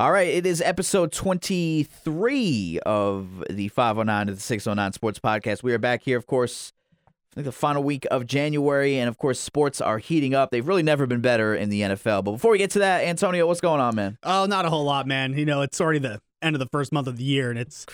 All right, it is episode 23 of the 509 to the 609 Sports Podcast. We are back here, of course, I think the final week of January, and of course, sports are heating up. They've really never been better in the NFL. But before we get to that, Antonio, what's going on, man? Oh, not a whole lot, man. You know, it's already the end of the first month of the year, and it's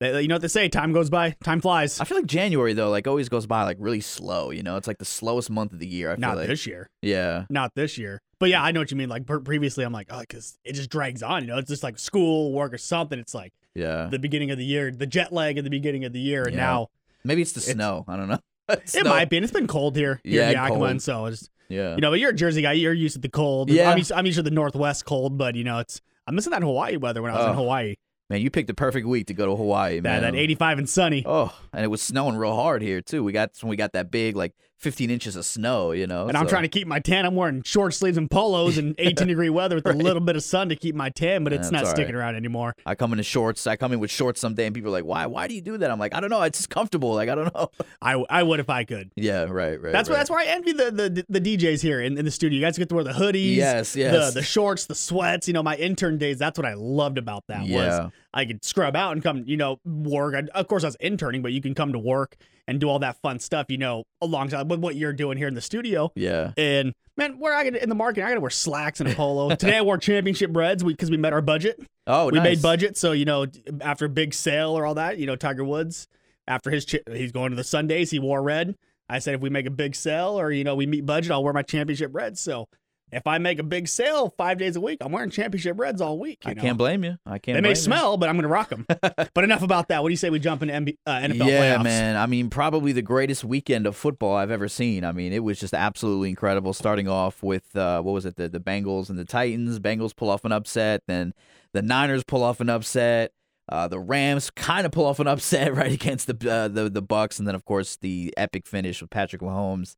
they- you know what they say: time goes by, time flies. I feel like January though, like always goes by like really slow. You know, it's like the slowest month of the year. I feel Not like. this year, Yeah, not this year. But yeah, I know what you mean. Like previously, I'm like, oh, because it just drags on. You know, it's just like school, work, or something. It's like yeah. the beginning of the year, the jet lag at the beginning of the year, and Yeah. now Maybe it's the It's- snow. I don't know. it might be. And it's been cold here, here Yeah, in Yakima, cold. and so it's Yeah. you know, but you're a Jersey guy. You're used to the cold. Yeah. I'm used, I'm used to the Northwest cold, but you know, it's I'm missing that Hawaii weather when I was in Oh, Hawaii. Man, you picked the perfect week to go to Hawaii, That man. that 85 and sunny. Oh, and it was snowing real hard here too. We got when we got that big like 15 inches of snow, you know. And I'm trying to keep my tan. I'm wearing short sleeves and polos in 18 degree weather with a little bit of sun to keep my tan, but it's That's not all sticking around anymore. I come in shorts. I come in with shorts someday, and people are like, "Why? Why do you do that?" I'm like, "I don't know. It's just comfortable. Like I don't know." I, I would if I could. yeah, right, right. That's right. why that's why I envy the, the the DJs here in, in the studio. You guys get to wear the hoodies, Yes, yes. the the shorts, the sweats. You know, my intern days. That's what I loved about that was Yeah, I could scrub out and come, you know, work. I, of course, I was interning, but you can come to work and do all that fun stuff, you know, alongside with what you're doing here in the studio. yeah. And man, where I get in the market, I got to wear slacks and a polo. Today I wore championship reds because we met our budget. Oh, we nice. made budget, so you know, after a big sale or all that, you know, Tiger Woods after his chi- he's going to the Sundays, he wore red. I said if we make a big sale or you know we meet budget, I'll wear my championship reds. So if I make a big sale five days a week, I'm wearing championship reds all week. you I know? can't blame you. I can't. They blame may you. smell, but I'm going to rock them. but enough about that. What do you say we jump into MB, uh, NFL yeah, playoffs? man. I mean, probably the greatest weekend of football I've ever seen. I mean, it was just absolutely incredible. Starting off with uh, what was it? The the Bengals and the Titans. Bengals pull off an upset. Then the Niners pull off an upset. Uh, the Rams kind of pull off an upset right against the uh, the the Bucks, and then of course the epic finish with Patrick Mahomes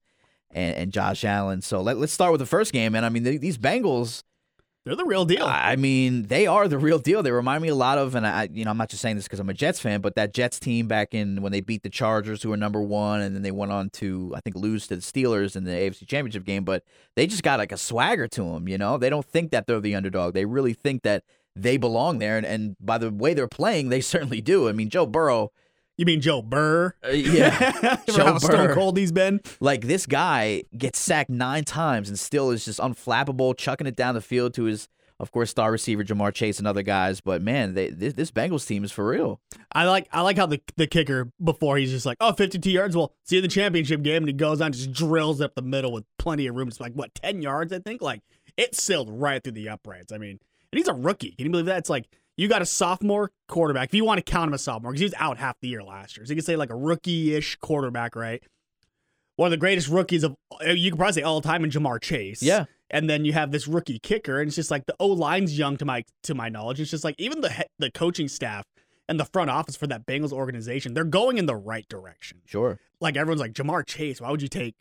and, and Josh Allen. So let, let's start with the first game, man. I mean, th- these Bengals. They're the real deal. I mean, they are the real deal. They remind me a lot of, and I, you know, I'm not just saying this because I'm a Jets fan, but that Jets team back in when they beat the Chargers, who were number one, and then they went on to, I think, lose to the Steelers in the AFC Championship game. But they just got like a swagger to them. You know, they don't think that they're the underdog. They really think that they belong there, and, and by the way they're playing, they certainly do. I mean, Joe Burrow, you mean Joe Burr? uh, yeah, Joe how stone cold he's been? like this guy gets sacked nine times and still is just unflappable, chucking it down the field to his, of course, star receiver Ja'Marr Chase and other guys. But man, they, this, this Bengals team is for real. I like I like how the the kicker before he's just like, oh, 52 yards. Well, see you in the championship game, and he goes on just drills up the middle with plenty of room. It's like what 10 yards, I think. Like it sailed right through the uprights. I mean, and he's a rookie. Can you believe that? It's like you got a sophomore quarterback. If you want to count him a sophomore, because he was out half the year last year, so you could say like a rookie-ish quarterback, right? One of the greatest rookies of eh, you could probably say all time in Ja'Marr Chase. Yeah. And then you have this rookie kicker, and it's just like the O line's young to my to my knowledge. It's just like even the the coaching staff and the front office for that Bengals organization, they're going in the right direction. Sure. Like everyone's like Ja'Marr Chase, why would you take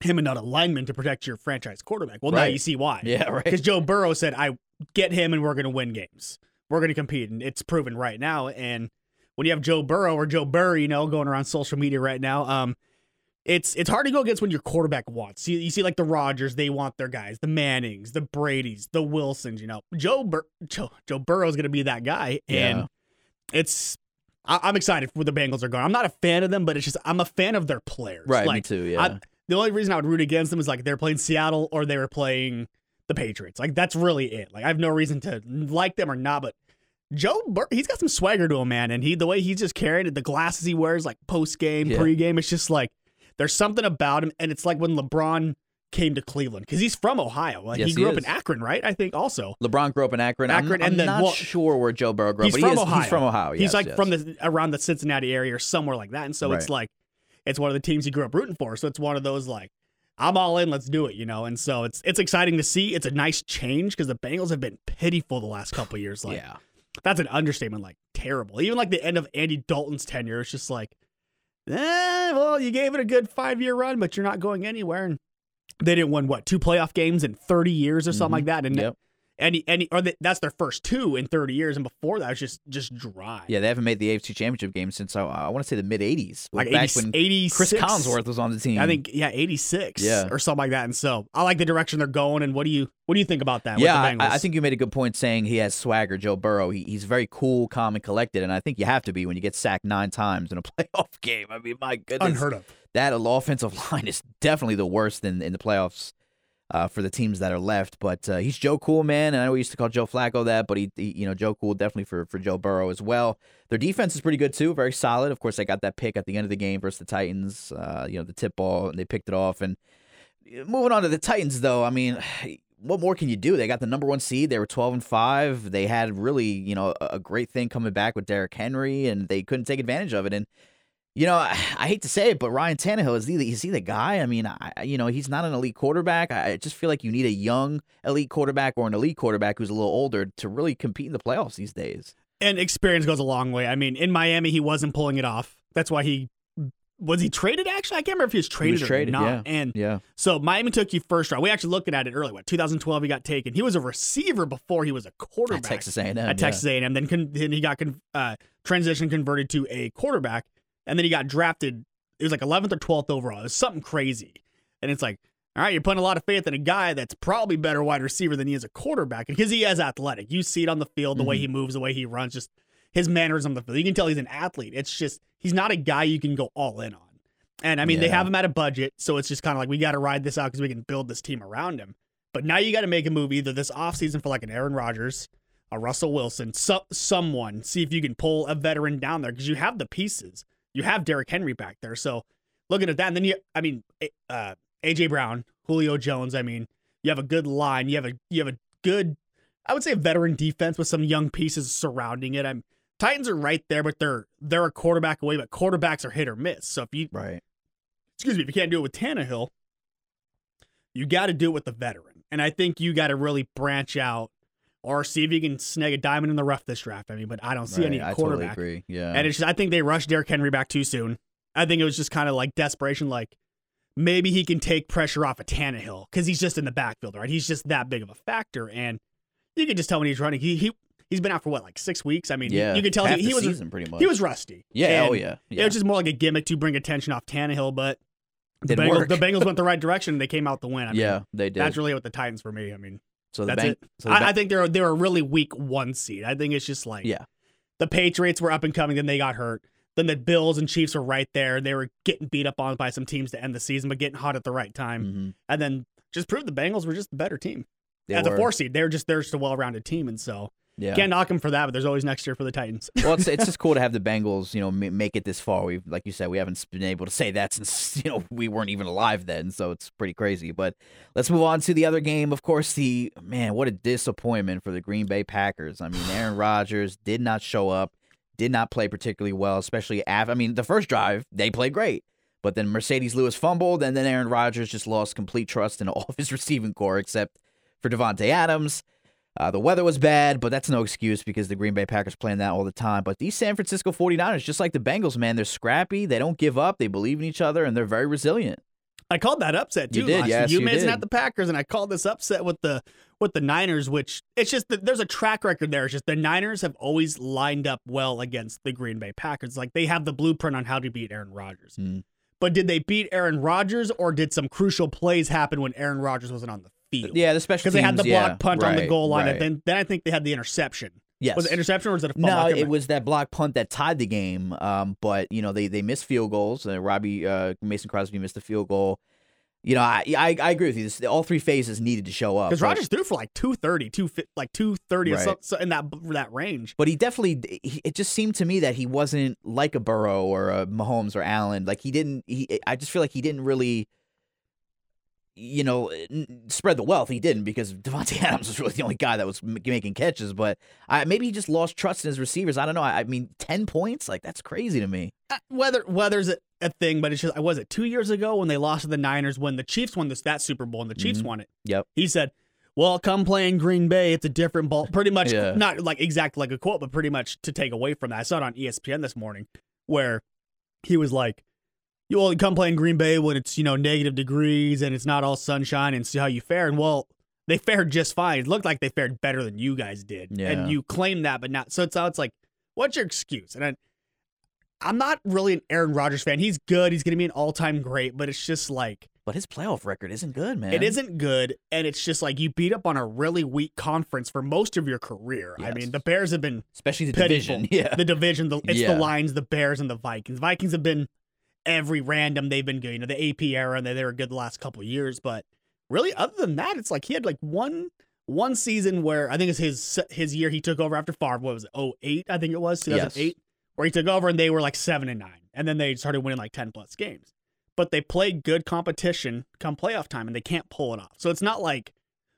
him and not a lineman to protect your franchise quarterback? Well, now you see why. Yeah, right. Because Joe Burrow said, "I get him, and we're going to win games. We're going to compete, and it's proven right now." And when you have Joe Burrow or Joe Burr, you know, going around social media right now, um, it's it's hard to go against when your quarterback wants. You, you see, like the Rodgers, they want their guys, the Mannings, the Brady's, the Wilsons. You know, Joe Bur- Joe, Joe Burrow is going to be that guy, and Yeah. it's. I, I'm excited for the Bengals are going. I'm not a fan of them, but it's just I'm a fan of their players. Right, like, me too, yeah. I- the only reason I would root against them is like they're playing Seattle or they were playing the Patriots. Like that's really it. Like I have no reason to like them or not, but Joe Bur- he's got some swagger to him, man. And he the way he's just carrying it, the glasses he wears, like post game, Yeah. pre game, it's just like there's something about him. And it's like when LeBron came to Cleveland because he's from Ohio. Like Yes, he grew he up in Akron, right? I think also. LeBron grew up in Akron. I'm- Akron, I'm, and then- not well, sure where Joe Burrow grew up, He's but from he is, Ohio. he's from Ohio. He's yes, like yes. from the around the Cincinnati area or somewhere like that. And so it's like it's one of the teams he grew up rooting for. So it's one of those like I'm all in, let's do it, you know. And so it's it's exciting to see. It's a nice change because the Bengals have been pitiful the last couple years. Like yeah. that's an understatement. Like terrible. Even like the end of Andy Dalton's tenure, it's just like, eh, well, you gave it a good five year run, but you're not going anywhere. And they didn't win what two playoff games in 30 years or something Mhm. like that. And Yep. Any any or they, that's their first two in 30 years, and before that it was just just dry. Yeah, they haven't made the AFC Championship game since uh, I want to say the mid '80s, like back 80, when 86. Cris Collinsworth was on the team. I think yeah, 86 Yeah. or something like that. And so I like the direction they're going. And what do you what do you think about that? Yeah, the? I, I think you made a good point saying he has swagger. Joe Burrow, he, he's very cool, calm, and collected, and I think you have to be when you get sacked nine times in a playoff game. I mean, my goodness, unheard of. that offensive line is definitely the worst in, in the playoffs uh, for the teams that are left. But uh, he's Joe Cool, man, and I know we used to call Joe Flacco that, but he, he, you know, Joe Cool definitely for for Joe Burrow as well. Their defense is pretty good too, very solid. Of course, they got that pick at the end of the game versus the Titans. Uh, you know, the tip ball, and they picked it off. And uh, moving on to the Titans, though, I mean. What more can you do? They got the number one seed. They were twelve and five. They had really, you know, a great thing coming back with Derrick Henry, and they couldn't take advantage of it. And you know, I, I hate to say it, but Ryan Tannehill is he the, is he the guy? I mean, I, you know, he's not an elite quarterback. I just feel like you need a young elite quarterback or an elite quarterback who's a little older to really compete in the playoffs these days. And experience goes a long way. I mean, in Miami, he wasn't pulling it off. That's why he was he traded. Actually, I can't remember if he was traded was or traded, not. yeah. And Yeah, so Miami took you first round. We actually looking at it early. What 2012 he got taken. He was a receiver before he was a at quarterback Texas A&M. at Texas A&M. Then, con- then he got con- uh, transition converted to a quarterback, and then he got drafted. It was like 11th or 12th overall. It was something crazy, and it's like, all right, you're putting a lot of faith in a guy that's probably better wide receiver than he is a quarterback because he is athletic. You see it on the field, the way Mhm. he moves, the way he runs, just his manners on the field. You can tell he's an athlete. It's just he's not a guy you can go all in on. And I mean, they have him at a budget, so it's just kind of like we got to ride this out because we can build this team around him. But now you got to make a move either this offseason for like an Aaron Rodgers, a Russell Wilson, so, someone. See if you can pull a veteran down there because you have the pieces. You have Derrick Henry back there. So looking at that, and then you, I mean, uh, AJ Brown, Julio Jones. I mean, you have a good line. You have a you have a good, I would say, a veteran defense with some young pieces surrounding it. I'm Titans are right there, but they're they're a quarterback away. But quarterbacks are hit or miss. So if you right. excuse me, if you can't do it with Tannehill, you got to do it with the veteran. And I think you got to really branch out or see if you can snag a diamond in the rough this draft. I mean, but I don't see right. any I totally quarterback. agree. Yeah, And it's just, I think they rushed Derrick Henry back too soon. I think it was just kind of like desperation, like maybe he can take pressure off of Tannehill because he's just in the backfield, right? He's just that big of a factor. And you can just tell when he's running, he, he, he's been out for what, like six weeks? I mean, yeah. you, can tell he, he the was season pretty much. he was rusty. Yeah. Oh, and oh yeah. It was just more like a gimmick to bring attention off Tannehill, but the Bengals, the Bengals went the right direction and they came out the win. I mean, yeah. They did. that's really what the Titans for me. I mean, so the that's bank. it. So the I, I think they're they're a really weak one seed. I think it's just like Yeah. the Patriots were up and coming, then they got hurt. Then the Bills and Chiefs were right there. They were getting beat up on by some teams to end the season, but getting hot at the right time. Mhm. And then just proved the Bengals were just the better team. They As a four seed, they're just they're just a well rounded team, and so Yeah. can't knock them for that. But there's always next year for the Titans. well, it's it's just cool to have the Bengals, you know, ma- make it this far. We've, like you said, we haven't been able to say that since you know we weren't even alive then, so it's pretty crazy. But let's move on to the other game. Of course, the man, what a disappointment for the Green Bay Packers. I mean, Aaron Rodgers did not show up, did not play particularly well, especially after. I mean, the first drive they played great, but then Marcedes Lewis fumbled, and then Aaron Rodgers just lost complete trust in all of his receiving corps except for Davante Adams. Uh, the weather was bad, but that's no excuse because the Green Bay Packers playing that all the time. But these San Francisco 49ers, just like the Bengals, man, they're scrappy. They don't give up. They believe in each other, and they're very resilient. I called that upset too. You did, last yes, year. you mentioned at the Packers, and I called this upset with the with the Niners, which it's just that there's a track record there. It's just the Niners have always lined up well against the Green Bay Packers. Like they have the blueprint on how to beat Aaron Rodgers. Mm. But did they beat Aaron Rodgers, or did some crucial plays happen when Aaron Rodgers wasn't on the field? Yeah, the special because they had the block yeah, punt on the goal line, right. and then then I think they had the interception. yes. Was it interception or was it a fumble? No, it was that block punt that tied the game. Um, but you know they they missed field goals. Uh, Robbie uh, Mason Crosby missed a field goal. You know, I I, I agree with you. This, all three phases needed to show up. because but- Rodgers threw for like 230, 250, like 230 or Right. so, so in that that range. But he definitely, he, it just seemed to me that he wasn't like a Burrow or a Mahomes or Allen. Like he didn't, he, I just feel like he didn't really, you know, spread the wealth. He didn't because Davante Adams was really the only guy that was m- making catches. But I, maybe he just lost trust in his receivers. I don't know. I, I mean, 10 points? Like that's crazy to me. Uh, Whether weather's a, a thing, but it's just I was it two years ago when they lost to the Niners when the Chiefs won this that Super Bowl and the Chiefs Mhm. won it. Yep. He said, "Well, come play in Green Bay. It's a different ball." Pretty much, Yeah. not like exactly like a quote, but pretty much to take away from that. I saw it on ESPN this morning where he was like, "You will come play in Green Bay when it's you know negative degrees and it's not all sunshine and see how you fare." And well, they fared just fine. It looked like they fared better than you guys did, Yeah. and you claim that, but not. So it's it's like, what's your excuse? And I, I'm not really an Aaron Rodgers fan. He's good. He's going to be an all time great, but it's just like But his playoff record isn't good, man. it isn't good, and it's just like you beat up on a really weak conference for most of your career. I mean, the Bears have been especially the pitiful. division. Yeah. the division. The, it's Yeah. the Lions, the Bears, and the Vikings. Vikings have been every random they've been good. You know, the AP era, and they, they were good the last couple of years. But really, other than that, it's like he had like one one season where I think it's his his year he took over after Favre. What was it? 08, I think it was 2008, where he took over and they were like seven and nine, and then they started winning like ten plus games. But they played good competition come playoff time, and they can't pull it off. So it's not like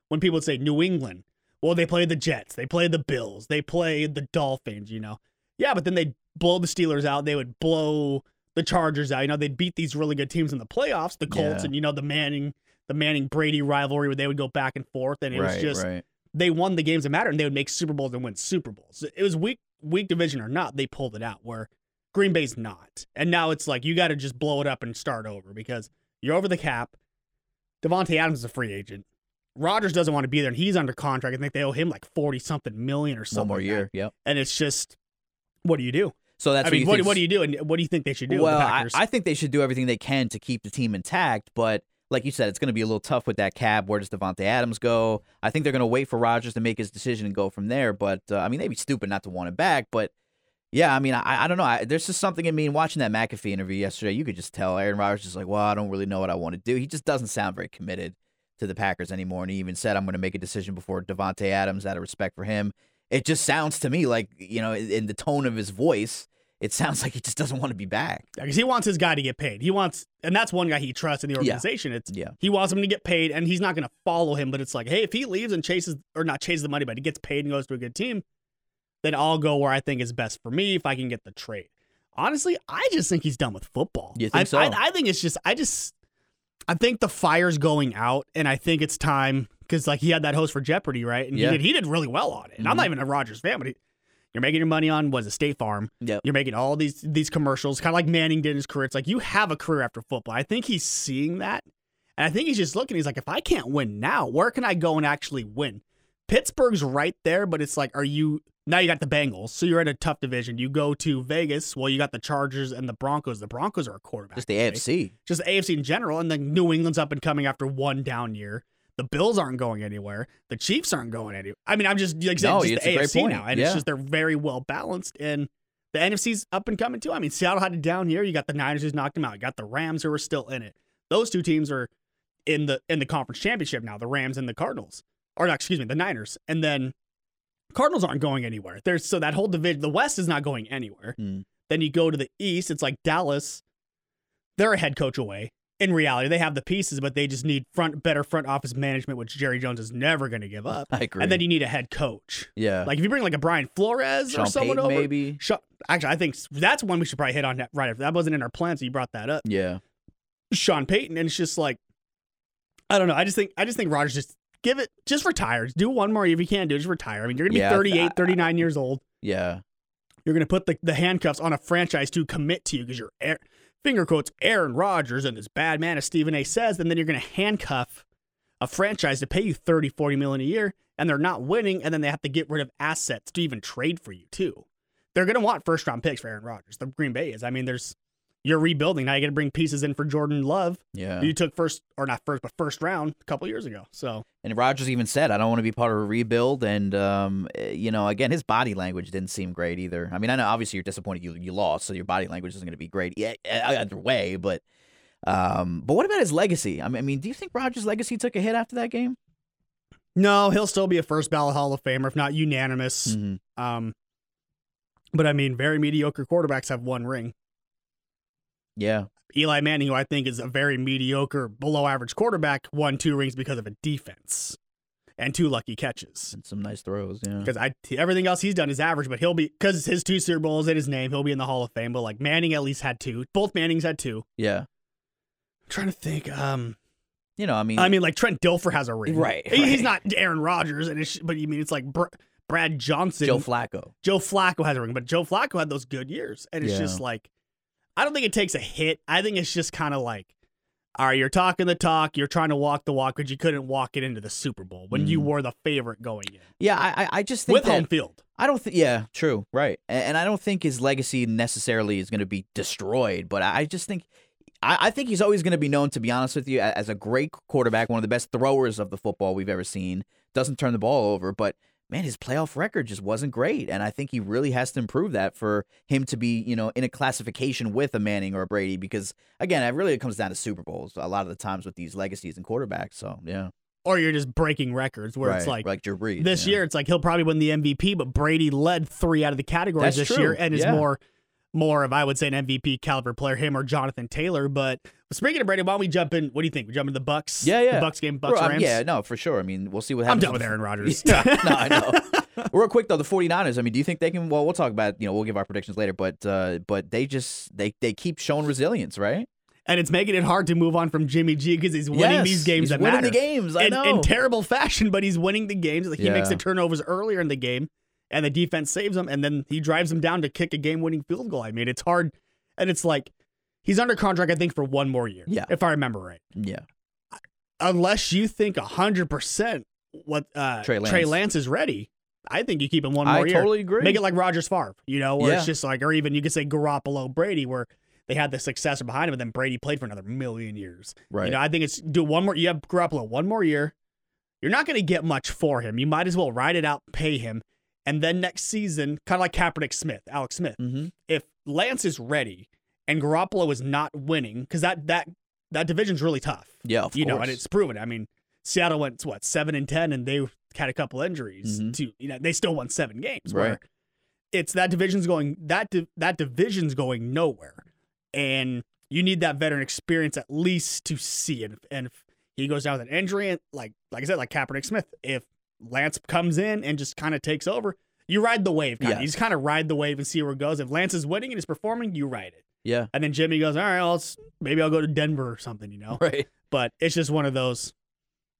when people say New England. Well, they played the Jets, they played the Bills, they played the Dolphins. You know, yeah, but then they'd blow the Steelers out. They would blow the Chargers out. You know, they'd beat these really good teams in the playoffs, the Colts, Yeah. and you know the Manning, the Manning Brady rivalry where they would go back and forth, and it right, was just right. they won the games that mattered, and they would make Super Bowls and win Super Bowls. It was weak, weak division or not, they pulled it out. Where Green Bay's not, and now it's like you got to just blow it up and start over because you're over the cap. Davante Adams is a free agent. Rodgers doesn't want to be there, and he's under contract. I think they owe him like forty something million or something. One more like year. that. Yep. and it's just, what do you do? So that's I mean, what, what do you do, and what do you think they should do? with Well, the I, I think they should do everything they can to keep the team intact, but like you said, it's going to be a little tough with that cab. Where does Davante Adams go? I think they're going to wait for Rodgers to make his decision and go from there. But uh, I mean, they'd be stupid not to want it back. But yeah, I mean, I, I don't know. I, there's just something in me in watching that McAfee interview yesterday. You could just tell Aaron Rodgers is like, well, I don't really know what I want to do. He just doesn't sound very committed to the Packers anymore. And he even said, I'm going to make a decision before Davante Adams out of respect for him. It just sounds to me like, you know, in the tone of his voice, it sounds like he just doesn't want to be back. because he wants his guy to get paid. He wants, and that's one guy he trusts in the Yeah. organization. It's Yeah. he wants him to get paid, and he's not going to follow him. But it's like, hey, if he leaves and chases or not chases the money, but he gets paid and goes to a good team, then I'll go where I think is best for me if I can get the trade. Honestly, I just think he's done with football. You think I, so? I, I think it's just, I just, I think the fire's going out, and I think it's time because like he had that host for Jeopardy, right? And Yeah. he did, he did really well on it. And I'm Mhm. not even a Rodgers fan, but he, you're making your money on was a State Farm. Yep. You're making all these these commercials, kind of like Manning did in his career. It's like you have a career after football. I think he's seeing that, and I think he's just looking. He's like, if I can't win now, where can I go and actually win? Pittsburgh's right there, but it's like, are you now? You got the Bengals, so you're in a tough division. You go to Vegas, well, you got the Chargers and the Broncos. The Broncos are a quarterback, Just the. AFC. just the AFC in general, and then New England's up and coming after one down year. The Bills aren't going anywhere. The Chiefs aren't going anywhere. I mean, I'm just like No, just it's the a great AFC point. now, and Yeah. it's just they're very well balanced, and the NFC's up and coming too. I mean, Seattle had it down here. You got the Niners who's knocked them out. You got the Rams who are still in it. Those two teams are in the in the conference championship now. The Rams and the Cardinals, or not, excuse me, the Niners, and then Cardinals aren't going anywhere. There's so that whole division, the West is not going anywhere. Hmm. Then you go to the East. It's like Dallas. They're a head coach away. In reality, they have the pieces, but they just need front better front office management, which Jerry Jones is never going to give up. I agree. And then you need a head coach. yeah. Like if you bring like a Brian Flores Sean or someone Payton, over, maybe. Sha- actually, I think that's one we should probably hit on right after. That wasn't in our plan, so you brought that up. Yeah. Sean Payton, and it's just like, I don't know. I just think I just think Rodgers just give it, just retire. Just do one more year if you can't do it. Just retire. I mean, you're gonna be Yeah, I- 38, 39 years old. Yeah. You're going to put the, the handcuffs on a franchise to commit to you because you're finger quotes Aaron Rodgers and this bad man as Stephen A says, and then you're going to handcuff a franchise to pay you 30, 40 million a year and they're not winning and then they have to get rid of assets to even trade for you too. They're going to want first round picks for Aaron Rodgers. The Green Bay is. I mean, there's you're rebuilding. Now you got to bring pieces in for Jordan Love. Yeah. You took first or not first, but first round a couple years ago. So And Rodgers even said, "I don't want to be part of a rebuild." And um, eh, you know, again, his body language didn't seem great either. I mean, I know obviously you're disappointed you you lost, so your body language isn't going to be great either way. But um, but what about his legacy? I mean, I mean, do you think Rodgers' legacy took a hit after that game? no, he'll still be a first ballot Hall of Famer, if not unanimous. Mm-hmm. Um, but I mean, very mediocre quarterbacks have one ring. Yeah, Eli Manning, who I think is a very mediocre, below average quarterback, won two rings because of a defense and two lucky catches. and some nice throws. Yeah, Because I everything else he's done is average, but he'll be because his two Super Bowls in his name, he'll be in the Hall of Fame. But like Manning at least had two. Both Mannings had two. yeah. I'm trying to think. Um, You know, I mean, I mean, like Trent Dilfer has a ring, Right, He- He's not Aaron Rodgers, and it's, but you mean it's like Br- Brad Johnson, Joe Flacco. Joe Flacco has a ring, but Joe Flacco had those good years, and it's Yeah. just like I don't think it takes a hit. I think it's just kind of like all right, you're talking the talk, you're trying to walk the walk, but you couldn't walk it into the Super Bowl when you Mhm. were the favorite going in Yeah, I I- just think with that home field. I don't think. Yeah, true, right. And, and I don't think his legacy necessarily is going to be destroyed. But I I just think, I, I think he's always going to be known, to be honest with you, as a great quarterback, one of the best throwers of the football we've ever seen. Doesn't turn the ball over, but man, his playoff record just wasn't great, and I think he really has to improve that for him to be, you know, in a classification with a Manning or a Brady. Because again, it really comes down to Super Bowls a lot of the times with these legacies and quarterbacks. So yeah, Or you're just breaking records where it's like like Drew Brees this yeah. year it's like he'll probably win the MVP, but Brady led three out of the categories That's this true, year and is more more of I would say an MVP caliber player, him or Jonathan Taylor. But speaking of Brady, why don't we jump in? What do you think? We jump into the Bucks? Yeah, yeah. The Bucks game, Bucks um, Rams. yeah, no, for sure. I mean, we'll see what I'm happens. done with Aaron Rodgers. Yeah, no, I know. Real quick though, the 49ers, I mean, do you think they can well we'll talk about, you know, we'll give our predictions later, but uh but they just they they keep showing resilience, right? and it's making it hard to move on from Jimmy G because he's winning Yes, these games he's that winning matter. the games. I in, know. in terrible fashion, but he's winning the games. Like, He makes the turnovers earlier in the game, and the defense saves him, and then he drives him down to kick a game-winning field goal. I mean, it's hard, and it's like he's under contract, I think, for one more year. Yeah. if I remember right. yeah. Unless you think hundred percent what uh, Trey Lance. Lance is ready, I think you keep him one I more year. I totally agree. Make it like Rodgers Favre, you know, where it's just like, or even you could say Garoppolo Brady, where they had the successor behind him, and then Brady played for another million years. right. You know, I think it's do one more. You have Garoppolo one more year. You're not going to get much for him. You might as well ride it out, pay him, and then next season, kind of like Kaepernick Smith, Alex Smith. mm-hmm. If Lance is ready and Garoppolo is not winning, because that that that division's really tough. Yeah, of you course. know, and it's proven. I mean, Seattle went what seven and ten, and they had a couple injuries. Mhm. To you know, they still won seven games. Where Right. it's that division's going that di- that division's going nowhere, and you need that veteran experience at least to see it. And if he goes down with an injury, and like like I said, like Kaepernick Smith, if Lance comes in and just kind of takes over, you ride the wave. Kinda. You just kind of ride the wave and see where it goes. If Lance is winning and is performing, you ride it. Yeah. And then Jimmy goes, all right, well, let's, maybe I'll go to Denver or something, you know Right. but it's just one of those.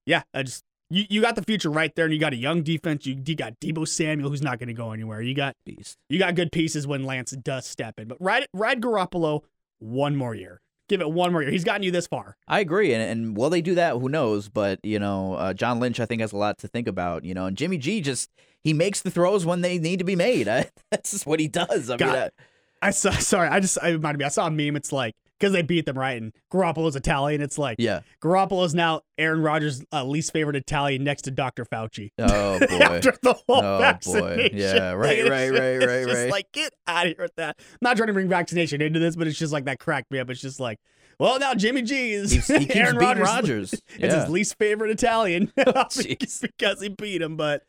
Yeah, I just you, you got the future right there, and you got a young defense. You, you got Deebo Samuel, who's not going to go anywhere. You got Beast. you got good pieces when Lance does step in. But ride ride Garoppolo one more year. Give it one more year. He's gotten you this far. I agree, and, and will they do that? Who knows? But you know, uh, John Lynch, I think, has a lot to think about. You know, and Jimmy G just he makes the throws when they need to be made. I, that's just what he does. I mean, God. I saw. Sorry, I just I reminded me. I saw a meme. It's like because they beat them right, and Garoppolo's Italian. It's like yeah. Garoppolo's now Aaron Rodgers' uh, least favorite Italian next to Dr. Fauci. Oh boy. After the whole Oh, boy. Yeah, right, right, right, it's right, just right. like get out of here with that. I'm not trying to bring vaccination into this, but it's just like that cracked me up. It's just like, well, now Jimmy G is He's- he keeps Aaron Rodgers. Rodgers. It's his least favorite Italian jeez. because he beat him. But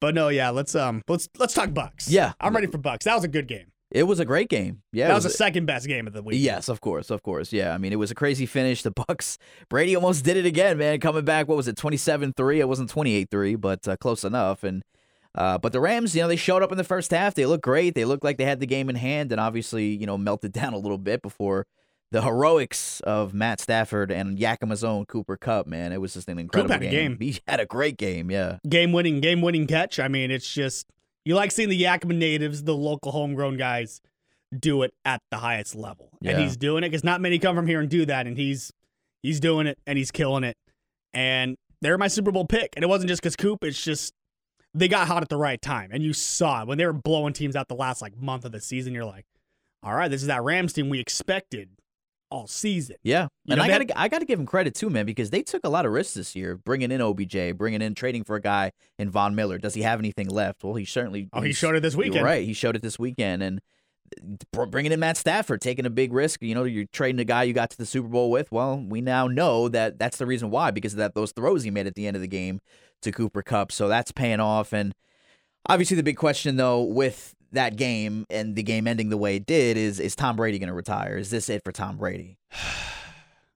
but no, yeah, let's um let's let's talk Bucks. Yeah. I'm ready for Bucks. That was a good game. It was a great game. Yeah, that it was the second best game of the week. Yes, of course, of course. Yeah, I mean, it was a crazy finish. The Bucks, Brady almost did it again, man. Coming back, what was it, twenty-seven three? It wasn't twenty-eight three, but uh, close enough. And uh, but the Rams, you know, they showed up in the first half. They looked great. They looked like they had the game in hand, and obviously, you know, melted down a little bit before the heroics of Matt Stafford and Yakima's own Cooper Kupp. Man, it was just an incredible a game. He had a great game. Yeah, game winning, game winning catch. I mean, it's just you like seeing the Yakima natives, the local homegrown guys, do it at the highest level, and he's doing it because not many come from here and do that, and he's he's doing it and he's killing it. And they're my Super Bowl pick, and it wasn't just because Coop. It's just they got hot at the right time, and you saw it when they were blowing teams out the last like month of the season. You're like, all right, this is that Rams team we expected all season. Yeah, You and I gotta I gotta give him credit too, man, because they took a lot of risks this year, bringing in OBJ, bringing in trading for a guy in Von Miller. Does he have anything left? Well, he certainly. Oh, he showed it this weekend. Right, he showed it this weekend, and uh, bringing in Matt Stafford, taking a big risk. You know, you're trading a guy you got to the Super Bowl with. Well, we now know that that's the reason why, because of that those throws he made at the end of the game to Cooper Kupp. So that's paying off, and obviously the big question though with that game and the game ending the way it did is is Tom Brady going to retire? Is this it for Tom Brady?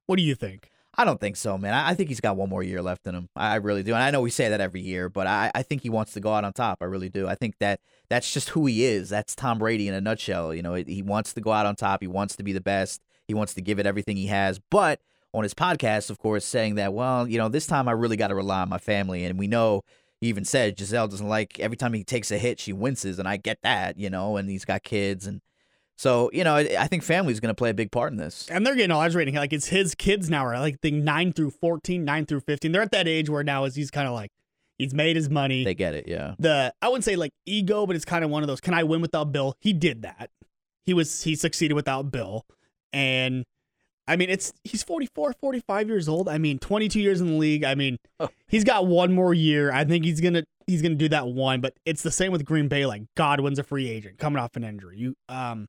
What do you think? I don't think so, man. I I think he's got one more year left in him. I I really do. And I know we say that every year, but I, I think he wants to go out on top. I really do. I think that that's just who he is. That's Tom Brady in a nutshell. You know, he wants to go out on top. He wants to be the best. He wants to give it everything he has. But on his podcast, of course, saying that, well, you know, this time I really got to rely on my family. And we know he even said Gisele doesn't like every time he takes a hit, she winces. And I get that, you know, and he's got kids. And So you know, I, I think family's going to play a big part in this. And they're getting all edge rating. Like it's his kids now are like think nine through 14, 9 through 15. They're at that age where now is he's kind of like, he's made his money. They get it, yeah. the I wouldn't say like ego, but it's kind of one of those. Can I win without Bill? He did that. He was he succeeded without Bill, and I mean it's he's 44, 45 years old. I mean 22 years in the league. I mean Oh. he's got one more year. I think he's gonna he's gonna do that one. But it's the same with Green Bay. Like Godwin's a free agent coming off an injury. You um.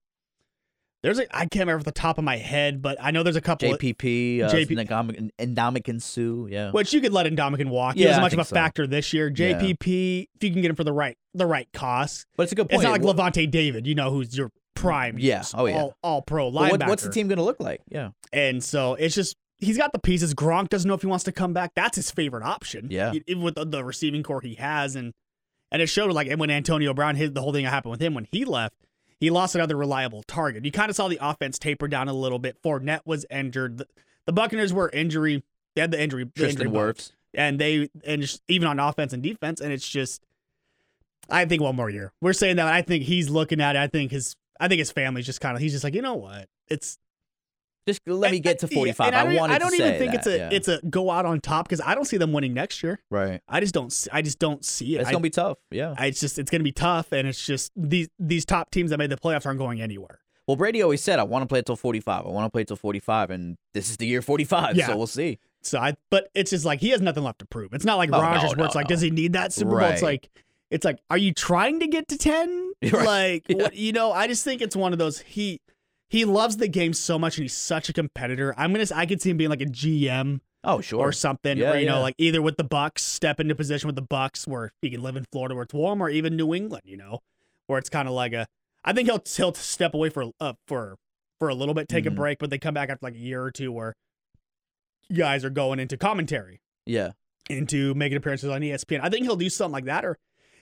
There's a I can't remember off the top of my head, but I know there's a couple. of- JPP, uh, JP Ndamukong- Ndamukong Suh, yeah. which you could let Indomitian walk. He Yeah, wasn't much of a so. factor this year. Yeah. JPP, if you can get him for the right the right cost, But it's a good point. it's not like Lavonte David, you know, who's your prime. Yeah. Oh, yeah. All, all pro but linebacker. what- what's the team going to look like? Yeah. And so it's just he's got the pieces. Gronk doesn't know if he wants to come back. That's his favorite option. Yeah. Even with the, the receiving corps he has, and and it showed like when Antonio Brown hit the whole thing that happened with him when he left. He lost another reliable target. You kind of saw the offense taper down a little bit. Fournette was injured. The, the Buccaneers were injury. They had the injury. the Tristan injury Wirfs. and they and just, even on offense and defense, and it's just, I think one more year. We're saying that. I think he's looking at it. I think his, I think his family's just kind of. He's just like, you know what? It's Just let me get uh, to 45. and I, I, wanted I don't even think that, it's a yeah. it's a go out on top because I don't see them winning next year. right. I just don't. see- I just don't see it. It's I, going to be tough. Yeah. I- it's just it's gonna be tough, and it's just these these top teams that made the playoffs aren't going anywhere. Well, Brady always said, I want to play until 45. I want to play until 45. And this is the year 45. Yeah. So we'll see. So I, but it's just like he has nothing left to prove. It's not like Oh, Rodgers no, where it's like, does he need that Super Bowl? It's like, it's like, are you trying to get to ten? Right. Like, Yeah. what, you know, I just think it's one of those. He he loves the game so much, and he's such a competitor. I'm gonna, I could see him being like a GM Oh, sure. or something, Yeah, or you know, like either with the Bucks, step into position with the Bucks, where he can live in Florida where it's warm, or even New England, you know, where it's kind of like a. I think he'll he'll step away for uh, for for a little bit, take Mhm. a break, but they come back after like a year or two where you guys are going into commentary yeah. into making appearances on ESPN. I think he'll do something like that, or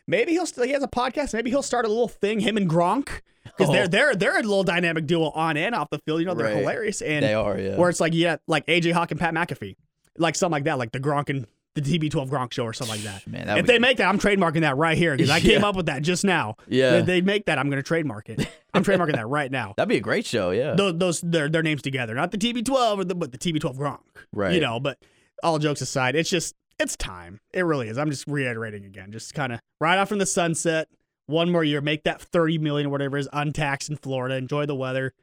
maybe he'll st- he has a podcast. Maybe he'll start a little thing, him and Gronk, because Oh. they're they're they're a little dynamic duo on and off the field. You know, they're Right. hilarious, and they are, yeah. where it's like yeah, like AJ Hawk and Pat McAfee, like something like that, like the Gronk and the TB12 Gronk show or something like that. Man, that if would they make that, I'm trademarking that right here because I came up with that just now. Yeah. If they make that, I'm going to trademark it. I'm trademarking that right now. That'd be a great show, yeah. Those, those their their names together, not the TB12 or the but the TB12 Gronk. Right. You know, but all jokes aside, it's just it's time. It really is. I'm just reiterating again, just kind of right off from the sunset. One more year, make that 30 million or whatever is untaxed in Florida. Enjoy the weather,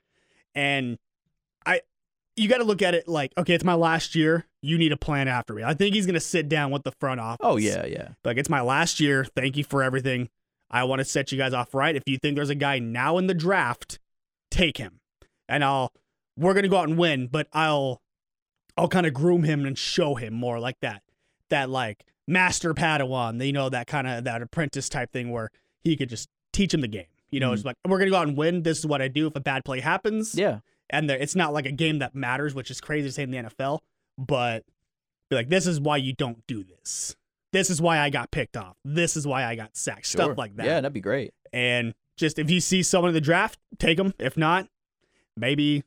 and I, you got to look at it like, okay, it's my last year. You need a plan after me. I think he's gonna sit down with the front office. oh, yeah, yeah. Like it's my last year. Thank you for everything. I want to set you guys off right. If you think there's a guy now in the draft, take him. And I'll we're gonna go out and win, but I'll I'll kind of groom him and show him more like that. That like master Padawan, you know, that kind of that apprentice type thing where he could just teach him the game. You know, it's mm-hmm. like we're gonna go out and win. This is what I do if a bad play happens. Yeah. And there, it's not like a game that matters, which is crazy to say in the NFL, but be like, this is why you don't do this. This is why I got picked off. This is why I got sacked. Sure. Stuff like that. Yeah, that'd be great. And just if you see someone in the draft, take them. If not, maybe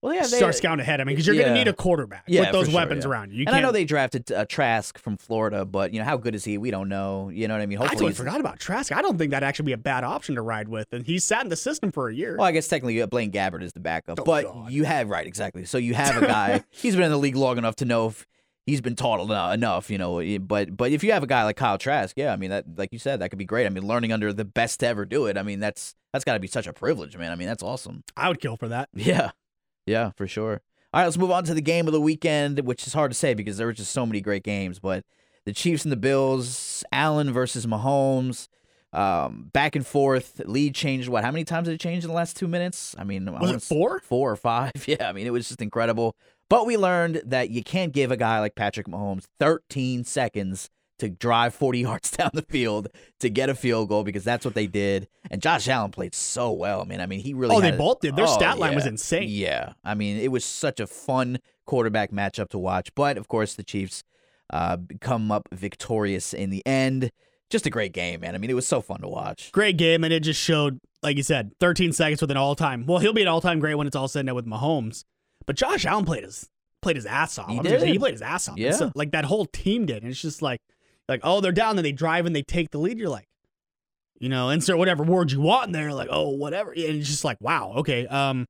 Well, yeah, they, start scouting ahead. I mean, because you're Yeah. going to need a quarterback Yeah, with those sure, weapons yeah. around you. you and I know they drafted uh, Trask from Florida, but you know how good is he? We don't know. You know what I mean? I Hopefully, totally forgot about Trask. I don't think that'd actually be a bad option to ride with. And he's sat in the system for a year. Well, I guess technically uh, Blaine Gabbert is the backup, Oh, but God. you have right exactly. So you have a guy. he's been in the league long enough to know if he's been taught enough, you know. eh, But but if you have a guy like Kyle Trask, yeah, I mean that, like you said, that could be great. I mean, learning under the best to ever do it. I mean, that's that's got to be such a privilege, man. I mean, that's awesome. I would kill for that. Yeah, yeah, for sure. All right, let's move on to the game of the weekend, which is hard to say because there were just so many great games. But the Chiefs and the Bills, Allen versus Mahomes, um, back and forth. Lead changed. What? How many times did it change in the last two minutes? I mean, Was wanna it four? four or five? Yeah, I mean, it was just incredible. But we learned that you can't give a guy like Patrick Mahomes 13 seconds to drive 40 yards down the field to get a field goal because that's what they did. And Josh Allen played so well, man. I mean, he really Oh, they a- both did. Their Oh, stat line was insane. Yeah. I mean, it was such a fun quarterback matchup to watch. But of course, the Chiefs uh, come up victorious in the end. Just a great game, man. I mean, it was so fun to watch. Great game, and it just showed, like you said, 13 seconds with an all-time. Well, he'll be an all-time great when it's all said and done with Mahomes. But Josh Allen played his played his ass off. He I'm just saying, did. he played his ass off. Yeah. so- like that whole team did. And it's just like, like oh, they're down, then they drive and they take the lead. You're like, you know, insert whatever word you want in there, like, oh, whatever. And it's just like, wow, okay, um,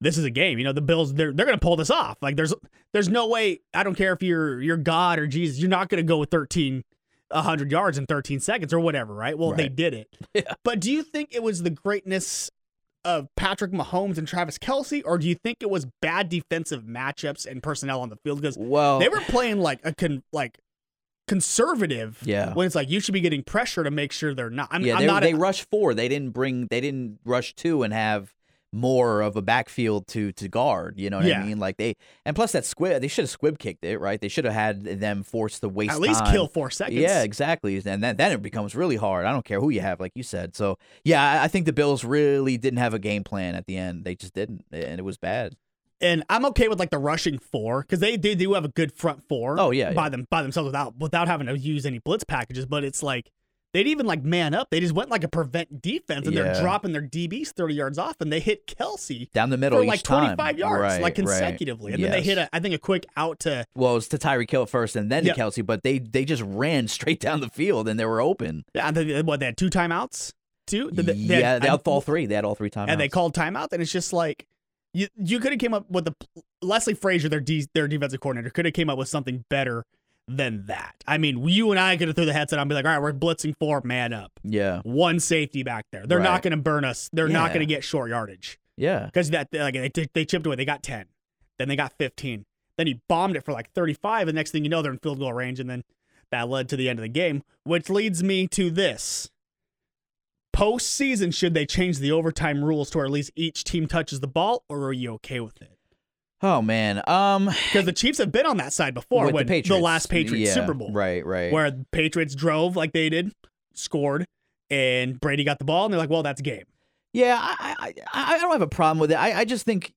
this is a game. You know, the Bills they're they're gonna pull this off. Like there's there's no way, I don't care if you're you're God or Jesus, you're not gonna go with 13 100 yards in 13 seconds or whatever, right? Well, they did it. Yeah. But do you think it was the greatness of Patrick Mahomes and Travis Kelce, or do you think it was bad defensive matchups and personnel on the field? Because Well, they were playing like a con like conservative. Yeah. When it's like you should be getting pressure to make sure they're not. I'm, yeah, I'm they, not. they a, rushed four. They didn't bring. They didn't rush two and have more of a backfield to to guard. You know what Yeah. I mean? Like they and plus that squib. They should have squib kicked it, right? They should have had them force the waste at least time. kill four seconds. Yeah, exactly. And then, then it becomes really hard. I don't care who you have, like you said. So yeah, I, I think the Bills really didn't have a game plan at the end. They just didn't, and it was bad. And I'm okay with like the rushing four because they, they do have a good front four. Oh, yeah, by yeah. them by themselves without without having to use any blitz packages. But it's like they'd even like man up. They just went like a prevent defense, and they're dropping their DBs 30 yards off, and they hit Kelce Down the middle for like time. 25 yards, Right, like right. consecutively, and then they hit a I think a quick out to Well, it was to Tyreek Hill first, and then Yep. to Kelce, but they they just ran straight down the field, and they were open. yeah. and they- What they had two timeouts, two. They- they yeah, had- they had all three. They had all three timeouts. and they called timeout, and it's just like you you could have came up with the Leslie Frazier, their de- their defensive coordinator, could have came up with something better than that. I mean, you and I could have threw the headset on and be like, all right, we're blitzing four, man up, yeah, one safety back there. They're not going to burn us. They're not going to get short yardage yeah, because that like they they chipped away. They got ten, then they got fifteen, then he bombed it for like thirty five. And next thing you know, they're in field goal range, and then that led to the end of the game, which leads me to this. Postseason, should they change the overtime rules to where at least each team touches the ball, or are you okay with it? Oh man, um, Because the Chiefs have been on that side before with when the Patriots, last Patriots yeah, Super Bowl, right, right, where the Patriots drove like they did, scored, and Brady got the ball, and they're like, "Well, that's game." Yeah, I, I I I don't have a problem with it. I, I just think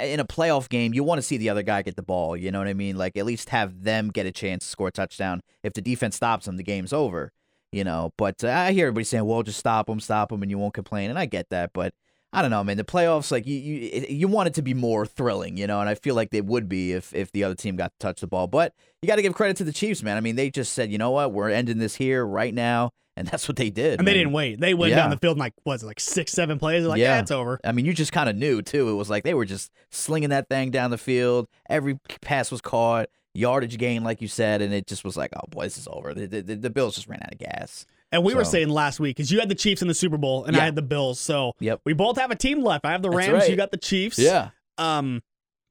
in a playoff game, you want to see the other guy get the ball. You know what I mean? Like at least have them get a chance to score a touchdown. If the defense stops them, the game's over. You know, but uh, I hear everybody saying, "Well, just stop them, stop them," and you won't complain. And I get that, but I don't know, man. The playoffs, like you, you, you want it to be more thrilling, you know, and I feel like they would be if if the other team got to touch the ball. But you got to give credit to the Chiefs, man. I mean, they just said, you know what, we're ending this here right now, and that's what they did. And they didn't wait. They went Yeah. down the field in like was it like six, seven plays. They're like, Yeah. "Yeah, it's over." I mean, you just kind of knew too. It was like they were just slinging that thing down the field. Every pass was caught, yardage gain, like you said, and it just was like, oh boy, this is over. The, the, the Bills just ran out of gas. And we were saying last week because you had the Chiefs in the Super Bowl and I had the Bills, so Yep. we both have a team left. I have the Rams. You got the Chiefs. Yeah. Um,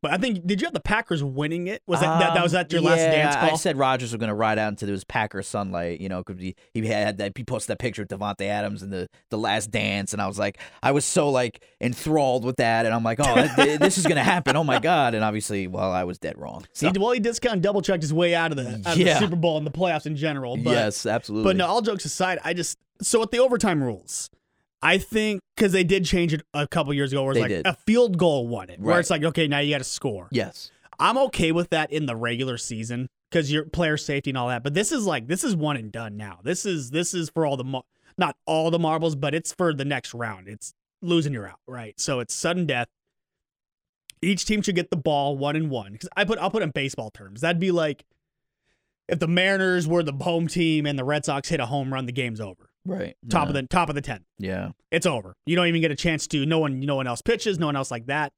but I think did you have the Packers winning it? Was that that, that was Um, that your last dance call? I said Rodgers was going to ride out into those Packer sunlight, you know, because he, he had that, he posted that picture of Davante Adams in the, the last dance. And I was like, I was so like enthralled with that. And I'm like, oh, th- th- this is going to happen. Oh my God. And obviously, well, I was dead wrong. So, He, well, he just kind of double checked his way out of the, out of the Super Bowl and the playoffs in general. But, yes, absolutely. But no, all jokes aside, I just so with the overtime rules, I think because they did change it a couple years ago, where it's They like did. a field goal won it, where Right. it's like okay, now you got to score. Yes. I'm okay with that in the regular season because your player safety and all that. But this is like this is one and done now. This is this is for all the mar- not all the marbles, but it's for the next round. It's losing you're out, right? So it's sudden death. Each team should get the ball one and one. Because I put I'll put it in baseball terms. That'd be like if the Mariners were the home team and the Red Sox hit a home run, the game's over. Right. Top yeah. of the top of the ten. Yeah. it's over. You don't even get a chance to. No one, no one else pitches. No one else like that.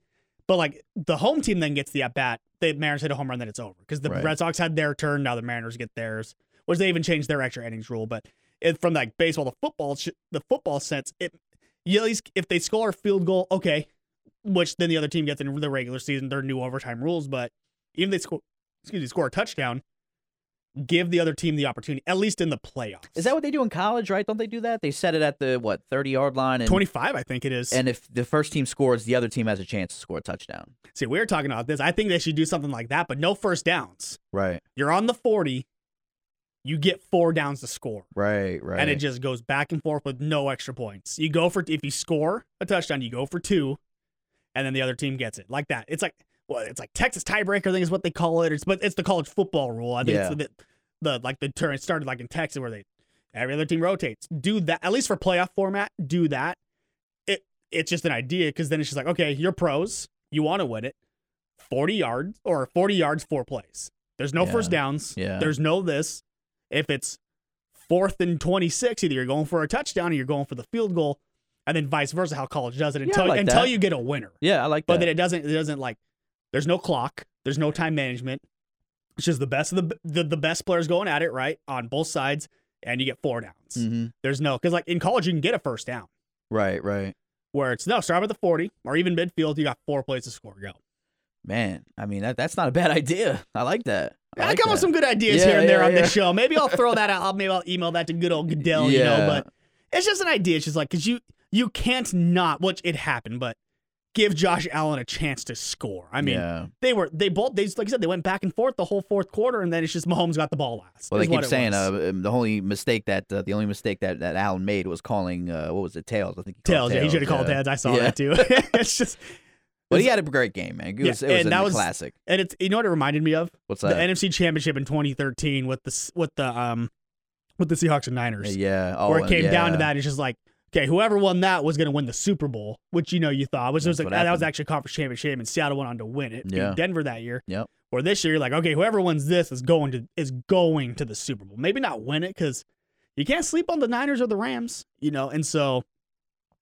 But like the home team then gets the at bat. The Mariners hit a home run, then it's over because the Right. Red Sox had their turn. Now the Mariners get theirs, which they even changed their extra innings rule. But it, from like baseball to football, the football sense, it you at least if they score a field goal, okay, which then the other team gets in the regular season, their new overtime rules. But even if they score, excuse me, score a touchdown, give the other team the opportunity, at least in the playoffs. Is that what they do in college, right? Don't they do that? They set it at the, what, 30 yard line? And, twenty five? I think it is. And if the first team scores, the other team has a chance to score a touchdown. See, we were talking about this. I think they should do something like that, but no first downs. Right. You're on the 40, you get four downs to score. Right. Right. And it just goes back and forth with no extra points. You go for, if you score a touchdown, you go for two, and then the other team gets it. Like that. It's like, well, it's like Texas tiebreaker, thing is what they call it. It's, but it's the college football rule. I think Yeah. it's the, like the turn, started like in Texas where they, every other team rotates. Do that, at least for playoff format, do that. It It's just an idea because then it's just like, okay, you're pros, you want to win it. 40 yards or 40 yards, four plays. There's no Yeah. first downs. Yeah. There's no this. If it's fourth and 26, either you're going for a touchdown or you're going for the field goal, and then vice versa, how college does it until like until that. you get a winner. Yeah, I like But that. then it doesn't it doesn't like there's no clock, there's no time management. It's just the best of the the, the best players going at it, right? On both sides, and you get four downs. hmm There's no because like in college you can get a first down. Right, right. Where it's no, start at the 40 or even midfield, you got four plays to score. Go. Man, I mean that that's not a bad idea. I like that. I, I, like come with some good ideas Yeah, here and there yeah, on this show. Maybe I'll throw that out. I'll, maybe I'll email that to good old Goodell, you know. Yeah. But it's just an idea. It's just like because you you can't not, which it happened, but give Josh Allen a chance to score. I mean, yeah. they were they both they like I said they went back and forth the whole fourth quarter, and then it's just Mahomes got the ball last. Well, they keep saying uh, the only mistake that uh, the only mistake that, that Allen made was calling uh, what was it tails? I think he called tails. Yeah, he should have called yeah. tails. I saw Yeah. that too. it's just But he had a great game, man. It Yeah, it was and a that was- classic. and it's you know what it reminded me of What's that? the? NFC Championship in 2013 with the with the um with the Seahawks and Niners. yeah. Oh, where it came down to that. It's just like, okay, whoever won that was going to win the Super Bowl, which you know you thought which was like, that was actually a conference championship, and Seattle went on to win it. Yeah. Denver that year. Yep. Or this year, you're like, okay, whoever wins this is going to is going to the Super Bowl. Maybe not win it because you can't sleep on the Niners or the Rams, you know. And so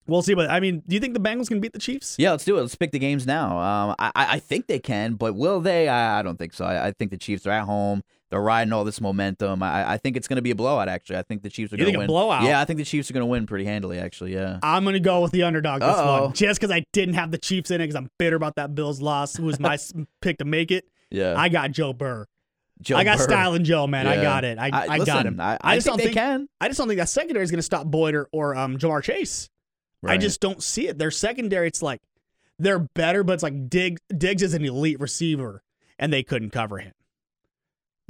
we'll see. But I mean, do you think the Bengals can beat the Chiefs? Yeah, let's do it. Let's pick the games now. Um, I, I I think they can, but will they? I, I don't think so. I, I think the Chiefs are at home. They're riding all this momentum. I, I think it's going to be a blowout. Actually, I think the Chiefs are going to a win. blowout? Yeah, I think the Chiefs are going to win pretty handily. Actually, yeah. I'm gonna go with the underdog this Uh-oh. one, just because I didn't have the Chiefs in it, because I'm bitter about that Bills loss. Who was my pick to make it? Yeah. I got Joe Burr. Joe I got. Style and Joe, man. I got it. I, I, got listen, him. I, I I, just think don't they think- can. I just don't think that secondary is going to stop Boyd or, or um, Ja'Marr Chase. I just don't see it. Their secondary, it's like they're better, but it's like Diggs, Diggs is an elite receiver, and they couldn't cover him.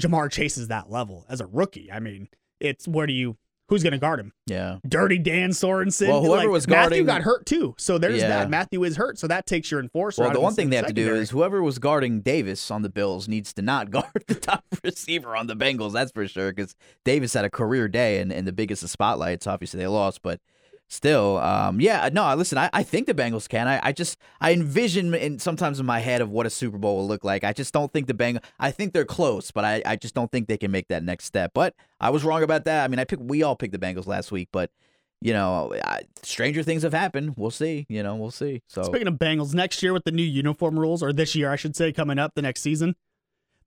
Ja'Marr Chase is that level as a rookie. I mean, it's where do you who's going to guard him? yeah. Dirty Dan Sorensen. Well, whoever Like, was guarding Mathieu got hurt too, so there's Yeah. that. Mathieu is hurt, so that takes your enforcer. Well, the one thing they have to do is whoever was guarding Davis on the Bills needs to not guard the top receiver on the Bengals. That's for sure. Because Davis had a career day and, and the biggest of spotlights. Obviously, they lost, but still, um, yeah. No, listen, I, I think the Bengals can. I, I just I envision in sometimes in my head of what a Super Bowl will look like. I just don't think the Bengals. I think they're close, but I, I just don't think they can make that next step. But I was wrong about that. I mean, I picked we all picked the Bengals last week, but. You know, I, stranger things have happened. We'll see. You know, we'll see. So Speaking of Bengals, next year with the new uniform rules, or this year I should say, coming up the next season,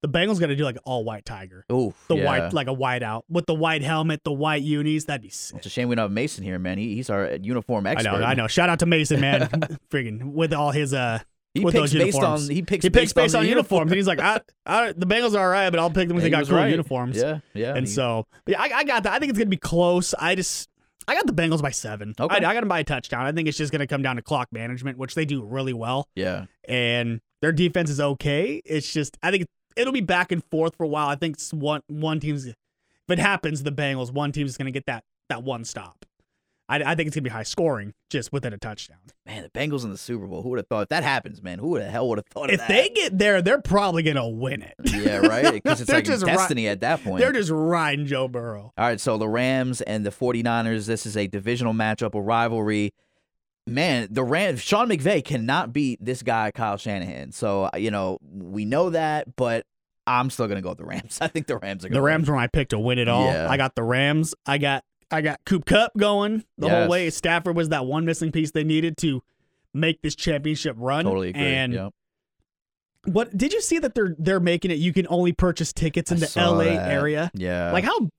the Bengals got to do like all white tiger, Ooh, the yeah. white like a white out with the white helmet, the white unis. That'd be sick. It's a shame we don't have Mason here, man. He, he's our uniform expert. I know, I know. Shout out to Mason, man, friggin' with all his uh. He with picks those based uniforms. on he picks He picks based on, the uniforms, and he's like, I, I, the Bengals are all right, but I'll pick them if they got cool right. uniforms. Yeah, yeah. And he- so, yeah, I, I got that. I think it's gonna be close. I just, I got the Bengals by seven. Okay. I, I got them by a touchdown. I think it's just gonna come down to clock management, which they do really well. yeah, and their defense is okay. It's just I think it'll be back and forth for a while. I think one one team's if it happens, the Bengals one team's going to get that that one stop. I, I think it's going to be high scoring just within a touchdown. man. The Bengals in the Super Bowl. Who would have thought if that happens, man? Who the hell would have thought of If they get there, they're probably going to win it. yeah, right. Because it's They're like just ri- destiny at that point. They're just riding Joe Burrow. All right, so the Rams and the 49ers, this is a divisional matchup, a rivalry. Man, the Rams, Sean McVay cannot beat this guy, Kyle Shanahan. So, uh, you know, we know that, but I'm still going to go with the Rams. I think the Rams are going to The Rams were my pick to win it all. Yeah. I got the Rams. I got I got Coop Kupp going the whole way. Stafford was that one missing piece they needed to make this championship run. Totally agree. And Yep. What did you see that they're they're making it? You can only purchase tickets in I the LA that. area. Yeah. Like how,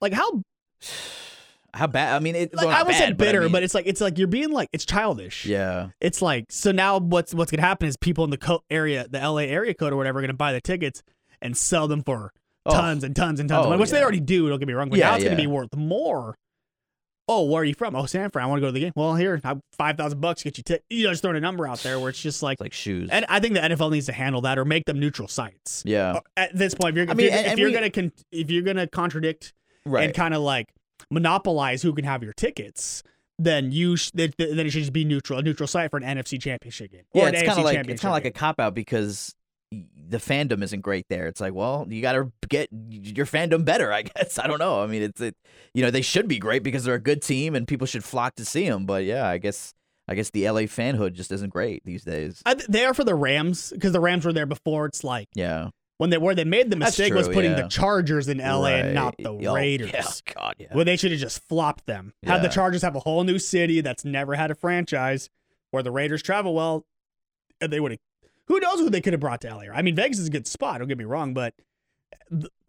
like how, how bad? I mean, it, like I would say bad, bitter, I but, it's like it's like you're being like it's childish. yeah. It's like so now what's what's gonna happen is people in the co- area, the LA area code or whatever, are gonna buy the tickets and sell them for Oh. tons and tons and tons, of Oh, money, which they already do. Don't get me wrong, but Yeah, now it's gonna be worth more. Oh, where are you from? Oh, San Fran. I want to go to the game. Well, here, I- five thousand bucks get you ticket. You know, just throwing a number out there where it's just like, It's like shoes. and I think the NFL needs to handle that or make them neutral sites. yeah. At this point, if you're, I if you're, and- if and you're we- gonna con- if you're gonna contradict right. and kind of like monopolize who can have your tickets, then you sh- th- th- then it should just be neutral, a neutral site for an NFC championship game. yeah, it's kind of like it's kind of like a cop out because the fandom isn't great there. It's like, well, you got to get your fandom better, I guess. I don't know. I mean, it's it, you know, they should be great because they're a good team and people should flock to see them. But yeah, I guess I guess the LA fanhood just isn't great these days. I th- they are for the Rams because the Rams were there before. It's like Yeah, when they where they made the mistake was putting yeah. the Chargers in LA and not the Oh, Raiders. Yeah, God, yeah. Well, they should have just flopped them. Had the Chargers have a whole new city that's never had a franchise, where the Raiders travel well, and they would have. Who knows who they could have brought to LA? I mean, Vegas is a good spot. Don't get me wrong, but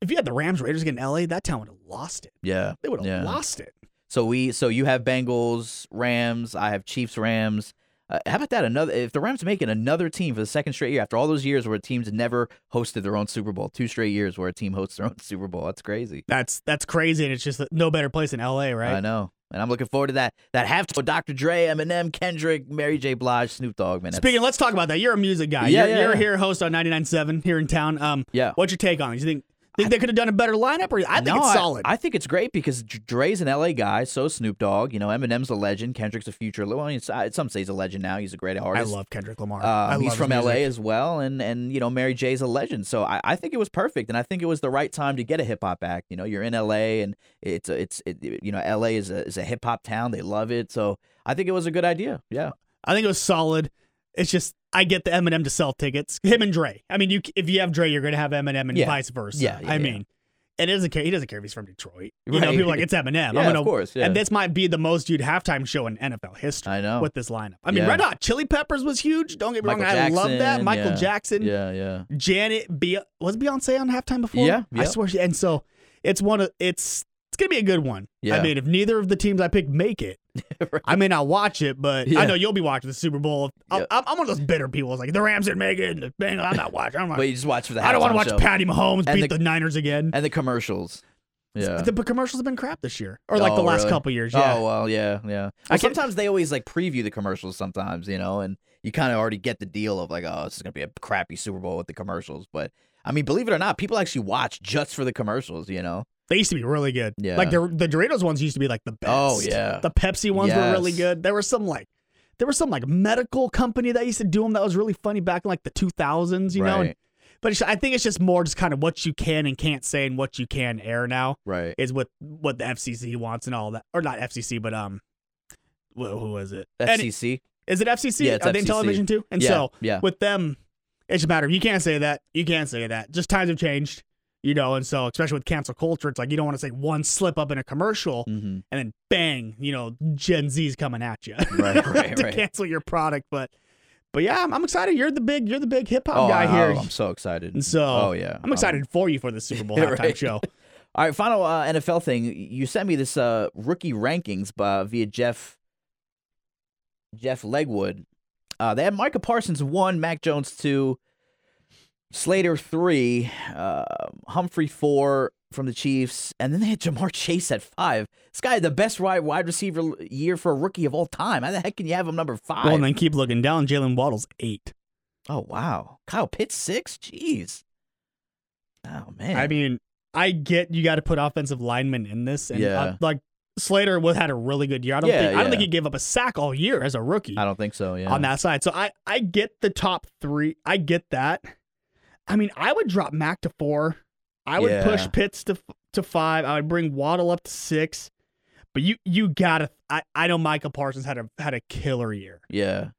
if you had the Rams Raiders in LA, that town would have lost it. yeah. They would have Yeah. lost it. So we so you have Bengals, Rams, I have Chiefs, Rams. Uh, how about that? Another if the Rams making another team for the second straight year after all those years where teams never hosted their own Super Bowl, two straight years where a team hosts their own Super Bowl. That's crazy. That's that's crazy, and it's just no better place than LA, right? I know, and I'm looking forward to that. That halftime with Dr. Dre, Eminem, Kendrick, Mary J. Blige, Snoop Dogg. Man, Speaking, let's talk about that. You're a music guy. Yeah, you're, yeah, you're yeah. here, host on 99.7 here in town. Um, yeah. what's your take on it? You think think they could have done a better lineup, or I think No, it's solid. I, think it's great because Dr- Dre's an LA guy, so is Snoop Dogg. You know, Eminem's a legend. Kendrick's a future. Well, it's, uh, some say he's a legend now. He's a great artist. I love Kendrick Lamar. Um, I love he's from. LA as well, and and you know Mary J's a legend, so I, I think it was perfect, and I think it was the right time to get a hip hop act. You know, you're in LA, and it's a, it's it, you know LA is a is a hip hop town. They love it, so I think it was a good idea. Yeah, I think it was solid. It's just I get the Eminem to sell tickets. Him and Dre. I mean, you if you have Dre, you're going to have Eminem, and Yeah. vice versa. Yeah, yeah, I yeah. mean, it doesn't care. He doesn't care if he's from Detroit. You know, people are like it's Eminem. yeah, I'm gonna, of course. Yeah, And this might be the most viewed halftime show in NFL history I know. with this lineup. I mean, Yeah. Red Hot Chili Peppers was huge. Don't get me Michael wrong. I love that. Michael. Jackson. yeah, yeah. Janet Be- was Beyonce on halftime before? Yeah, I swear. She, and so it's one of it's it's gonna be a good one. Yeah. I mean, if neither of the teams I pick make it, Right. I may not watch it, but I know you'll be watching the Super Bowl. I'm, Yeah. I'm I'm one of those bitter people. It's like the Rams didn't make it. The Bengals, I'm not watching. I'm not, But you just watch for the. I don't want to watch show. Patty Mahomes And beat the- the, Niners again. and the commercials. Yeah. The, the commercials have been crap this year, or like the Oh, last really? couple years. Yeah. Oh well, yeah, yeah. Well, sometimes they always like preview the commercials. Sometimes you know, and you kind of already get the deal of like, oh, this is gonna be a crappy Super Bowl with the commercials. But I mean, believe it or not, people actually watch just for the commercials. You know? They used to be really good. Yeah. Like the the Doritos ones used to be like the best. Oh, yeah. The Pepsi ones were really good. There was some like there was some like medical company that used to do them that was really funny back in like the 2000s, you know. And- but it's, I think it's just more just kind of what you can and can't say and what you can air now Right. is what what the FCC wants and all that, or not FCC, but um, wh- who was it? FCC. is it FCC? Yeah, it's Are they in television too? And yeah. so yeah. with them, it just matter. You can't say that. You can't say that. Just times have changed, you know. And so, especially with cancel culture, it's like you don't want to say one slip up in a commercial hmm and then bang, you know, Gen Z's coming at you Right, right, to right. cancel your product. But, but yeah, I'm, I'm excited. You're the big, you're the big hip hop Oh, guy here. I'm so excited. And so, oh yeah, I'm excited for you for the Super Bowl halftime show. All right, final uh, NFL thing. You sent me this uh, rookie rankings by, via Jeff Jeff Legwold. Uh, they had Micah Parsons one, Mac Jones two, Slater three, uh, Humphrey four from the Chiefs, and then they had Ja'Marr Chase at five. This guy had the best wide wide receiver year for a rookie of all time. How the heck can you have him number five? Well, and then keep looking down. Jalen Waddle's eight. oh wow, Kyle Pitts six. Jeez. Oh man. I mean, I get you got to put offensive linemen in this, and Yeah. uh, like Slater would had a really good year. I don't Yeah, think I don't think he gave up a sack all year as a rookie I don't think so. Yeah. on that side. So I I get the top three. I get that. I mean, I would drop Mac to four. I would Yeah. push Pitts to to five. I would bring Waddle up to six. But you you gotta. I, I know Michael Parsons had a had a killer year, Yeah.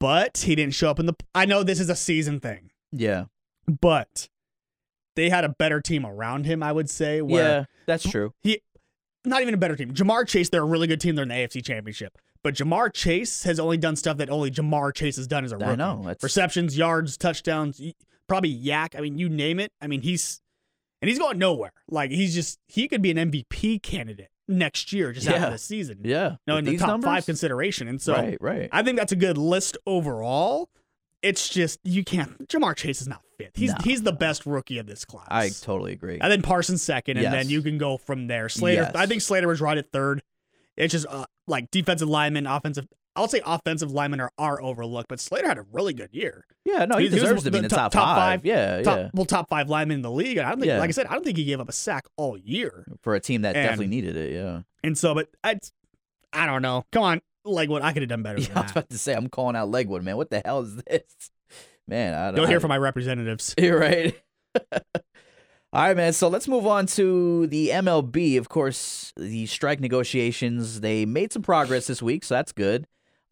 but he didn't show up in the. I know this is a season thing, Yeah. but they had a better team around him. I would say. Where Yeah. That's true. He, not even a better team. Ja'Marr Chase, they're a really good team. They're in the AFC Championship. But Ja'Marr Chase has only done stuff that only Ja'Marr Chase has done as a rookie. I know. That's Receptions, yards, touchdowns, probably YAC. I mean, you name it. I mean, he's and he's going nowhere. Like he's just he could be an MVP candidate next year just Yeah. after the season. Yeah. No, With in the top numbers? five consideration. And so right, right. I think that's a good list overall. It's just you can't. Ja'Marr Chase is not fifth. He's No. he's the best rookie of this class. I totally agree. And then Parsons second, and Yes. then you can go from there. Slater, Yes. I think Slater was right at third. It's just uh, like defensive lineman, offensive. I'll say offensive linemen are, are overlooked, but Slater had a really good year. yeah, no, he, he was deserves to be in the top, top- top five. Yeah, Top, yeah. Well, top five linemen in the league. I don't think, Yeah. like I said, I don't think he gave up a sack all year. For a team that And- definitely needed it. Yeah. And so, but I, I don't know. Come on, what I could have done better Yeah, than I was about to say, I'm calling out Legwold, man. What the hell is this? Man, I don't You'll hear from my representatives. You're right. All right, man. So let's move on to the MLB. Of course, the strike negotiations, they made some progress this week, so that's good.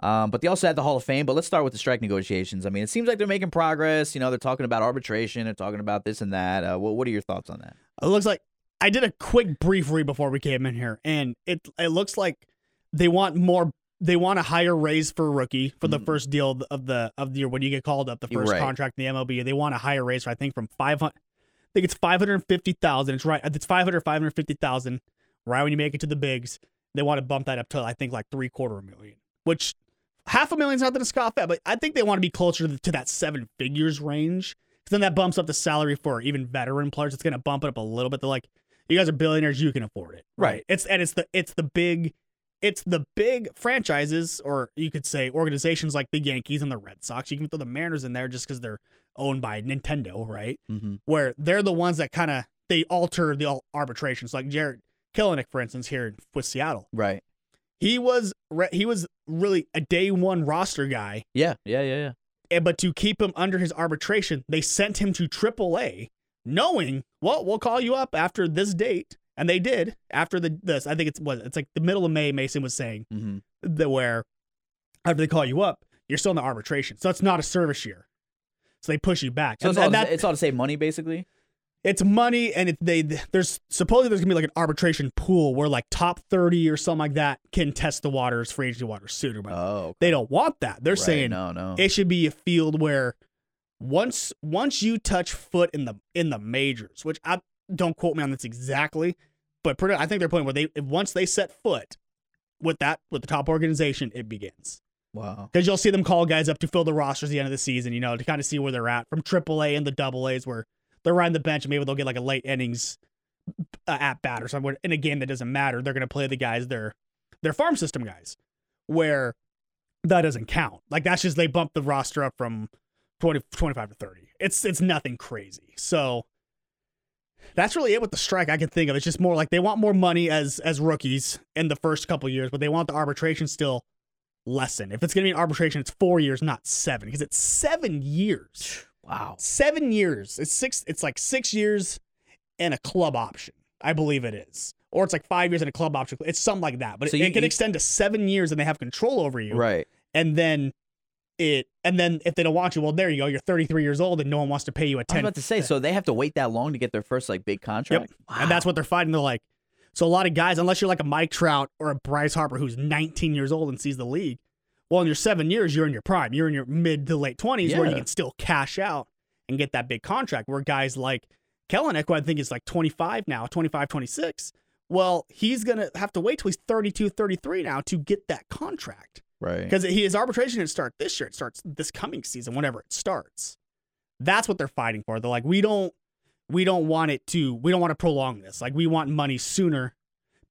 Um, but they also had the Hall of Fame. But let's start with the strike negotiations. I mean, it seems like they're making progress. You know, they're talking about arbitration. They're talking about this and that. Uh, what What are your thoughts on that? It looks like I did a quick brief read before we came in here, and it it looks like they want more. They want a higher raise for a rookie for the Mhm. first deal of the- of the year when you get called up the first right. contract in the MLB. They want a higher raise. For, I think from five hundred. I think it's five hundred fifty thousand. It's right. It's 500, 550,000 Right when you make it to the bigs, they want to bump that up to I think like three quarter million, which half a million's nothing to scoff at. But I think they want to be closer to, to that seven figures range. Then that bumps up the salary for even veteran players. It's going to bump it up a little bit. They're like, you guys are billionaires, you can afford it, Right. It's and it's the it's the big, it's the big franchises, or you could say organizations like the Yankees and the Red Sox. You can throw the Mariners in there just because they're owned by Nintendo, right? Mm-hmm. Where they're the ones that kind of they alter the arbitrations. Like Jarred Kelenic, for instance, here with Seattle, Right. He was re- he was really a day one roster guy Yeah. Yeah. Yeah. Yeah. and but to keep him under his arbitration, they sent him to AAA, knowing, well, we'll call you up after this date, and they did after the this. I think it's what it's like the middle of May. Mason was saying Mm-hmm. that where after they call you up, you're still in the arbitration, so it's not a service year. So they push you back. So and, it's all, that, it's all to save money, basically. It's money, and it, they there's supposedly there's gonna be like an arbitration pool where like top thirty or something like that can test the waters, free agency waters sooner. But Oh. they don't want that. They're Right, saying no, no. it should be a field where once once you touch foot in the in the majors, which I don't quote me on this exactly, but pretty, I think they're playing where they once they set foot with that with the top organization, it begins wow. because you'll see them call guys up to fill the rosters at the end of the season, you know, to kind of see where they're at from AAA and the Double A's where they're riding the bench and maybe they'll get like a late innings uh, at bat or something in a game that doesn't matter. They're going to play the guys they're they're farm system guys where that doesn't count. Like that's just they bump the roster up from 20, 25 to 30. It's it's nothing crazy. So that's really it with the strike I can think of. It's just more like they want more money as as rookies in the first couple years, but they want the arbitration still lessen. If it's going to be an arbitration, it's 4 years, not 7 because it's 7 years. Wow. 7 years. It's 6 it's like 6 years and a club option. I believe it is. Or it's like 5 years and a club option. It's something like that. But So it, you- it can you- extend to 7 years and they have control over you Right. and then it and then if they don't want you, well, there you go. You're 33 years old and no one wants to pay you a a I was 10. about to say, so they have to wait that long to get their first like big contract. Yep, And that's what they're fighting. They're like, so a lot of guys, unless you're like a Mike Trout or a Bryce Harper who's 19 years old and sees the league, well, in your seven years, you're in your prime. You're in your mid to late 20s where you can still cash out and get that big contract. Where guys like Kelenic, who I think is like 25 now, 25, 26, well, he's going to have to wait till he's 32, 33 now to get that contract right. because his arbitration didn't start this year. It starts this coming season, whenever it starts. That's what they're fighting for. They're like, we don't, we don't want it to, we don't want to prolong this. Like, we want money sooner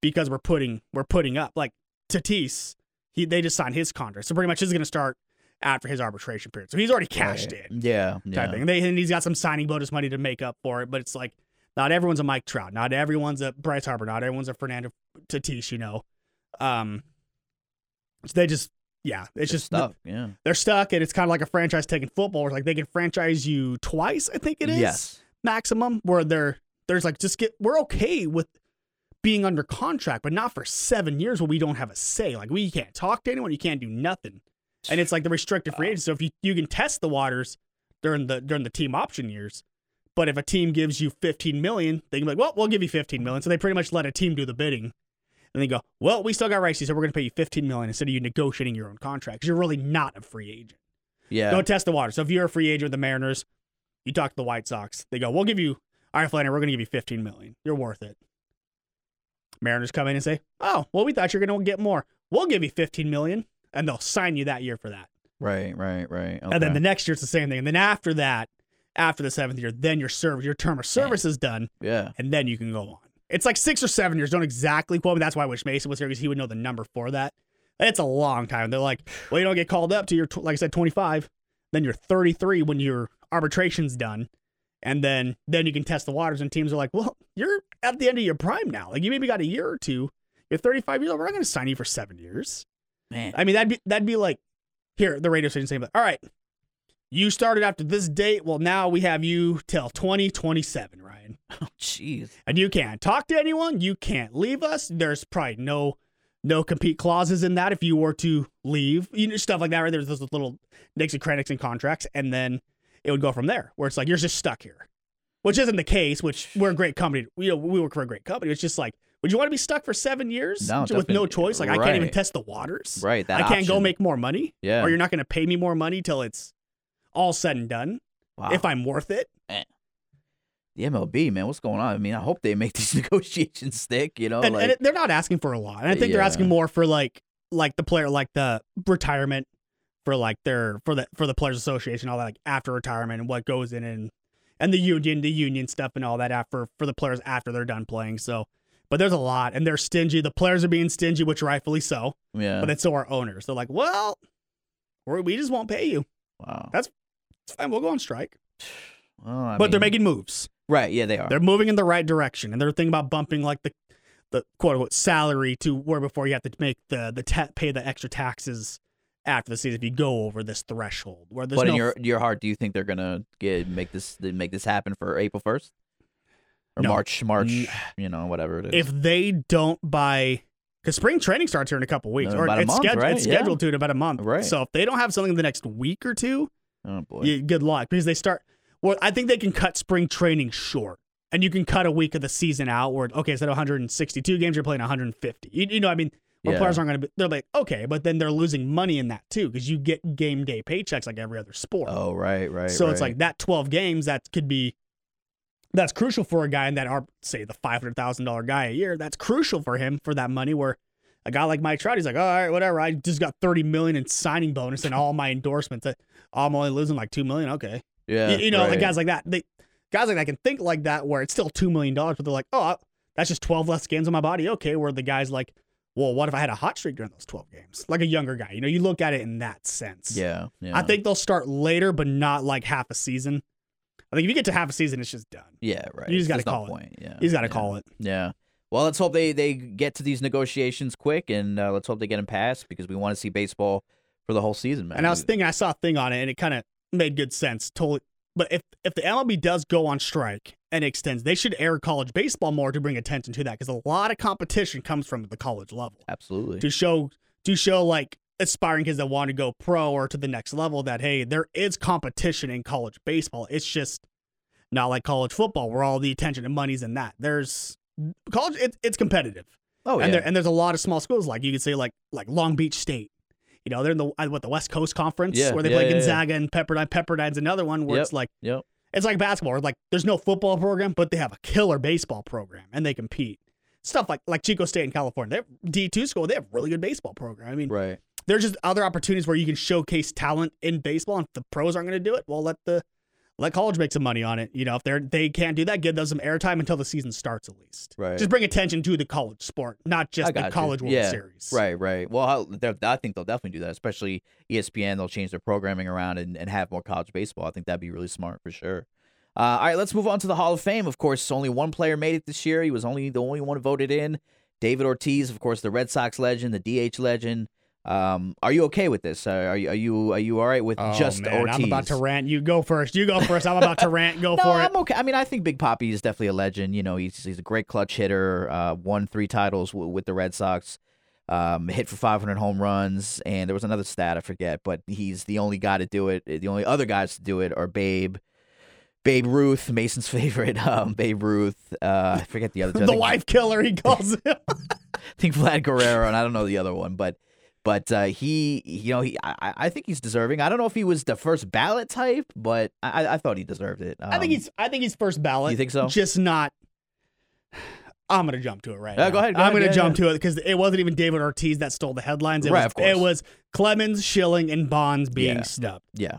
because we're putting, we're putting up. Like Tatis, he they just signed his contract, so pretty much this is going to start after his arbitration period. So he's already cashed Right. in, Yeah. type Yeah. thing. And, they, and he's got some signing bonus money to make up for it. But it's like, not everyone's a Mike Trout, not everyone's a Bryce Harper, not everyone's a Fernando Tatis. You know, um, so they just. Yeah, it's just stuff. Yeah. they're stuck and it's kind of like a franchise taking football where like they can franchise you twice i think it is Yes. maximum where they're there's like just get we're okay with being under contract but not for seven years where we don't have a say like we can't talk to anyone you can't do nothing and it's like the restricted free agent so if you, you can test the waters during the during the team option years but if a team gives you 15 million they can be like well we'll give you 15 million so they pretty much let a team do the bidding and they go, well, we still got rights, so we're going to pay you 15 million instead of you negotiating your own contract because you're really not a free agent. Yeah. Go test the water. So if you're a free agent with the Mariners, you talk to the White Sox. They go, we'll give you, all right, Flannery, we're going to give you 15 million. You're worth it. Mariners come in and say, oh, well, we thought you were going to get more. We'll give you 15 million, and they'll sign you that year for that. right. Right. Right. Okay. And then the next year it's the same thing. And then after that, after the seventh year, then your service, your term of service is done, yeah. and then you can go on. It's like six or seven years. Don't exactly quote me. That's why I wish Mason was here because he would know the number for that. It's a long time. They're like, well, you don't get called up to your, like I said, 25. Then you're 33 when your arbitration's done. And then then you can test the waters. And teams are like, well, you're at the end of your prime now. Like you maybe got a year or two. You're 35 years old. We're not going to sign you for seven years. Man. I mean, that'd be that'd be like here the radio station saying, all right, you started after this date. Well, now we have you till 2027, Ryan Oh, jeez. and you can't talk to anyone. You can't leave us. There's probably no no compete clauses in that if you were to leave, you know, stuff like that. Right? There's those little nicks and credits and contracts, and then it would go from there, where it's like you're just stuck here, which isn't the case. Which we're a great company. You know, we work for a great company. It's just like, would you want to be stuck for seven years No, with no choice? Like I can't even test the waters. Right. That I can't go make more money. Yeah. Or you're not going to pay me more money till it's all said and done. Wow. If I'm worth it. Eh. the MLB, man, what's going on? I mean, I hope they make these negotiations stick. You know, and, like and they're not asking for a lot. And I think they're asking more for like like the player like the retirement for like their for the for the players association all that like after retirement and what goes in and and the union the union stuff and all that after for the players after they're done playing. So, but there's a lot and they're stingy. The players are being stingy, which rightfully so. yeah. But it's so are owners. They're like, well, we're, just won't pay you. wow. that's fine. We'll go on strike. Well, but they're making moves. right. Yeah, they are. They're moving in the right direction, and they're thinking about bumping like the the quote unquote salary to where before you have to make the the ta- pay the extra taxes after the season if you go over this threshold. Where there's but no in your your heart, do you think they're gonna get make this make this happen for April first or No. March? March, N- you know, whatever it is. if they don't buy because spring training starts here in a couple weeks, Uh, or it's, month, scheduled, right? it's Yeah. scheduled to in about a month. Right. So if they don't have something in the next week or two, oh boy. you, good luck because they start. Well, I think they can cut spring training short, and you can cut a week of the season out. Where okay, instead of 162 games, you're playing 150. You, you know, I mean, where Yeah. players aren't going to be. They're like, okay, but then they're losing money in that too because you get game day paychecks like every other sport. Oh right, right. so it's like that 12 games that could be. That's crucial for a guy in that are say the five hundred thousand dollar guy a year. That's crucial for him for that money. Where a guy like Mike Trout, he's like, all right, whatever. I just got thirty million in signing bonus and all my endorsements. Uh, I'm only losing like two million. Okay, yeah, you, you know, like guys like that, they guys like that can think like that, where it's still two million dollars, but they're like, oh, that's just twelve less games on my body. Okay, where the guy's like, well, what if I had a hot streak during those twelve games? Like a younger guy, you know, you look at it in that sense. Yeah, yeah. I think they'll start later, but not like half a season. I think if you get to half a season, it's just done. Yeah, right. You just There's no call it. Point. Yeah, You just got to yeah. call it. Yeah. Well, let's hope they they get to these negotiations quick, and uh, let's hope they get them passed because we want to see baseball for the whole season, man. And I was thinking, I saw a thing on it, and it kind of made good sense. Totally. But if if the MLB does go on strike and extends, they should air college baseball more to bring attention to that because a lot of competition comes from the college level absolutely. to show to show like aspiring kids that want to go pro or to the next level that hey, there is competition in college baseball. It's just not like college football where all the attention and money's in that. There's college. It, it's competitive. oh yeah. and there and there's a lot of small schools like you could say like like Long Beach State. You know, they're in the what the West Coast Conference Yeah, where they yeah, play yeah, yeah. Gonzaga and Pepperdine. Pepperdine's another one where Yep. it's like yep. It's like basketball. Like there's no football program, but they have a killer baseball program and they compete. Stuff like like Chico State in California, they have D two school. They have really good baseball program. I mean, Right. there's just other opportunities where you can showcase talent in baseball. And if the pros aren't going to do it, well, let the let college make some money on it. You know, if they're they can't do that, give them some airtime until the season starts at least. Right. Just bring attention to the college sport, not just the you. college World Yeah, Series. Right, right. Well, they're- I think they'll definitely do that, especially ESPN. They'll change their programming around and, and have more college baseball. I think that'd be really smart for sure. Uh, all right, let's move on to the Hall of Fame. Of course, only one player made it this year. He was only the only one voted in. David Ortiz, of course, the Red Sox legend, the DH legend. Um, are you okay with this? Uh, are you are you are you all right with Oh, just man, Ortiz? I'm about to rant. You go first. You go first. I'm about to rant. Go No, for it. I'm okay. I mean, I think Big Poppy is definitely a legend. You know, he's he's a great clutch hitter. Uh, won three titles w- with the Red Sox. Um, hit for 500 home runs, and there was another stat I forget, but he's the only guy to do it. The only other guys to do it are Babe, Babe Ruth, Mason's favorite, um, Babe Ruth. Uh, I forget the other. The wife killer, he calls him. I think Vlad Guerrero, and I don't know the other one, but but uh, he, you know, he, I, I think he's deserving. I don't know if he was the first ballot type, but I, I thought he deserved it. I think Um, he's. I think he's first ballot. You think so? Just not. I'm gonna jump to it right Yeah, now. go ahead, go I'm ahead, gonna yeah, jump to it because it wasn't even David Ortiz that stole the headlines. It Right, was, of course. It was Clemens, Schilling, and Bonds being Yeah. snubbed. yeah.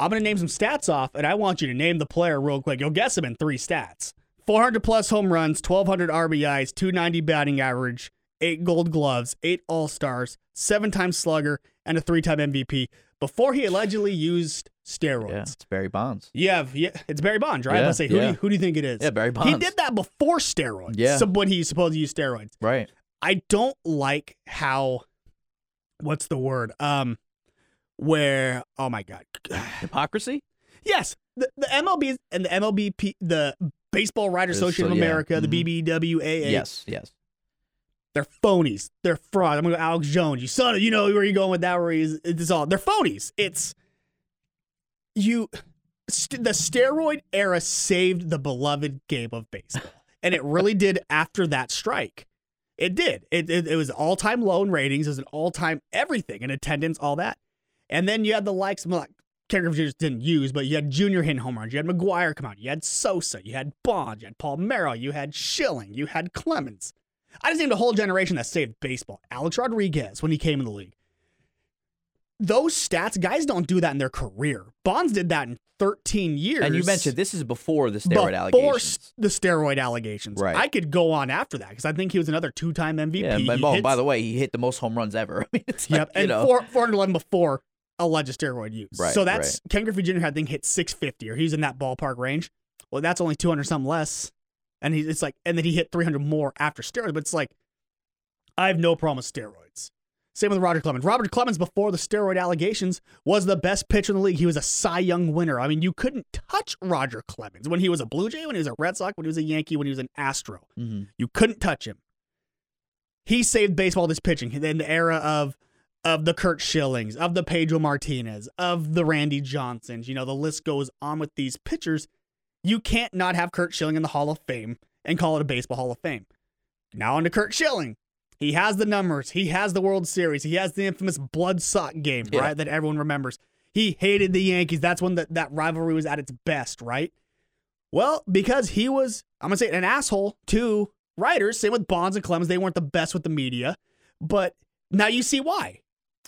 I'm going to name some stats off, and I want you to name the player real quick. You'll guess him in three stats 400 plus home runs, 1,200 RBIs, 290 batting average, eight gold gloves, eight All Stars, seven time slugger, and a three time MVP before he allegedly used steroids. Yeah, it's Barry Bonds. Have, yeah, it's Barry Bonds, right? Yeah, Let's say, who, do you, who do you think it is? Yeah, Barry Bonds. He did that before steroids. Yeah. So when he supposed to use steroids. Right. I don't like how, what's the word? Um, where, oh my God. Hypocrisy? Yes, the, the MLB and the MLB, the Baseball Writers Association so- of yeah. America, Mhm. the BBWAA. Yes, yes. They're phonies. They're fraud. I'm gonna go Alex Jones. You son of, you know where you're going with that? Where he's it's all they're phonies. It's you. St- the steroid era saved the beloved game of baseball, and it really did after that strike. It did. It it, it was all time low in ratings. It was an all time everything in attendance, all that. And then you had the likes of like Ken Griffey just didn't use, but you had Junior hitting home runs. You had McGwire come out. You had Sosa. You had Bond. You had Palmeiro. You had Schilling. You had Clemens. I just named a whole generation that saved baseball. Alex Rodriguez when he came in the league. Those stats, guys don't do that in their career. Bonds did that in 13 years. And you mentioned this is before the steroid before allegations. s- the steroid allegations. Right. I could go on after that because I think he was another two-time MVP. Yeah, but oh, hits- by the way, he hit the most home runs ever. I mean, it's Yep, and know, four, 411 before alleged steroid use. Right, so that's Ken Griffey Jr. I think hit 650 or he's in that ballpark range. Well, that's only 200 something less, and he it's like and then he hit 300 more after steroids. But it's like I have no problem with steroids. Same with Roger Clemens. Robert Clemens before the steroid allegations was the best pitcher in the league. He was a Cy Young winner. I mean, you couldn't touch Roger Clemens when he was a Blue Jay, when he was a Red Sox, when he was a Yankee, when he was an Astro. mhm. You couldn't touch him. He saved baseball this pitching in the era of of the Curt Schillings, of the Pedro Martinez, of the Randy Johnsons. You know, the list goes on with these pitchers. You can't not have Curt Schilling in the Hall of Fame and call it a baseball Hall of Fame. Now on to Curt Schilling. He has the numbers. He has the World Series. He has the infamous blood sock game, Yeah. right? That everyone remembers. He hated the Yankees. That's when the, that rivalry was at its best, right? Well, because he was, I'm going to say, an asshole to writers. Same with Bonds and Clemens. They weren't the best with the media. But now you see why.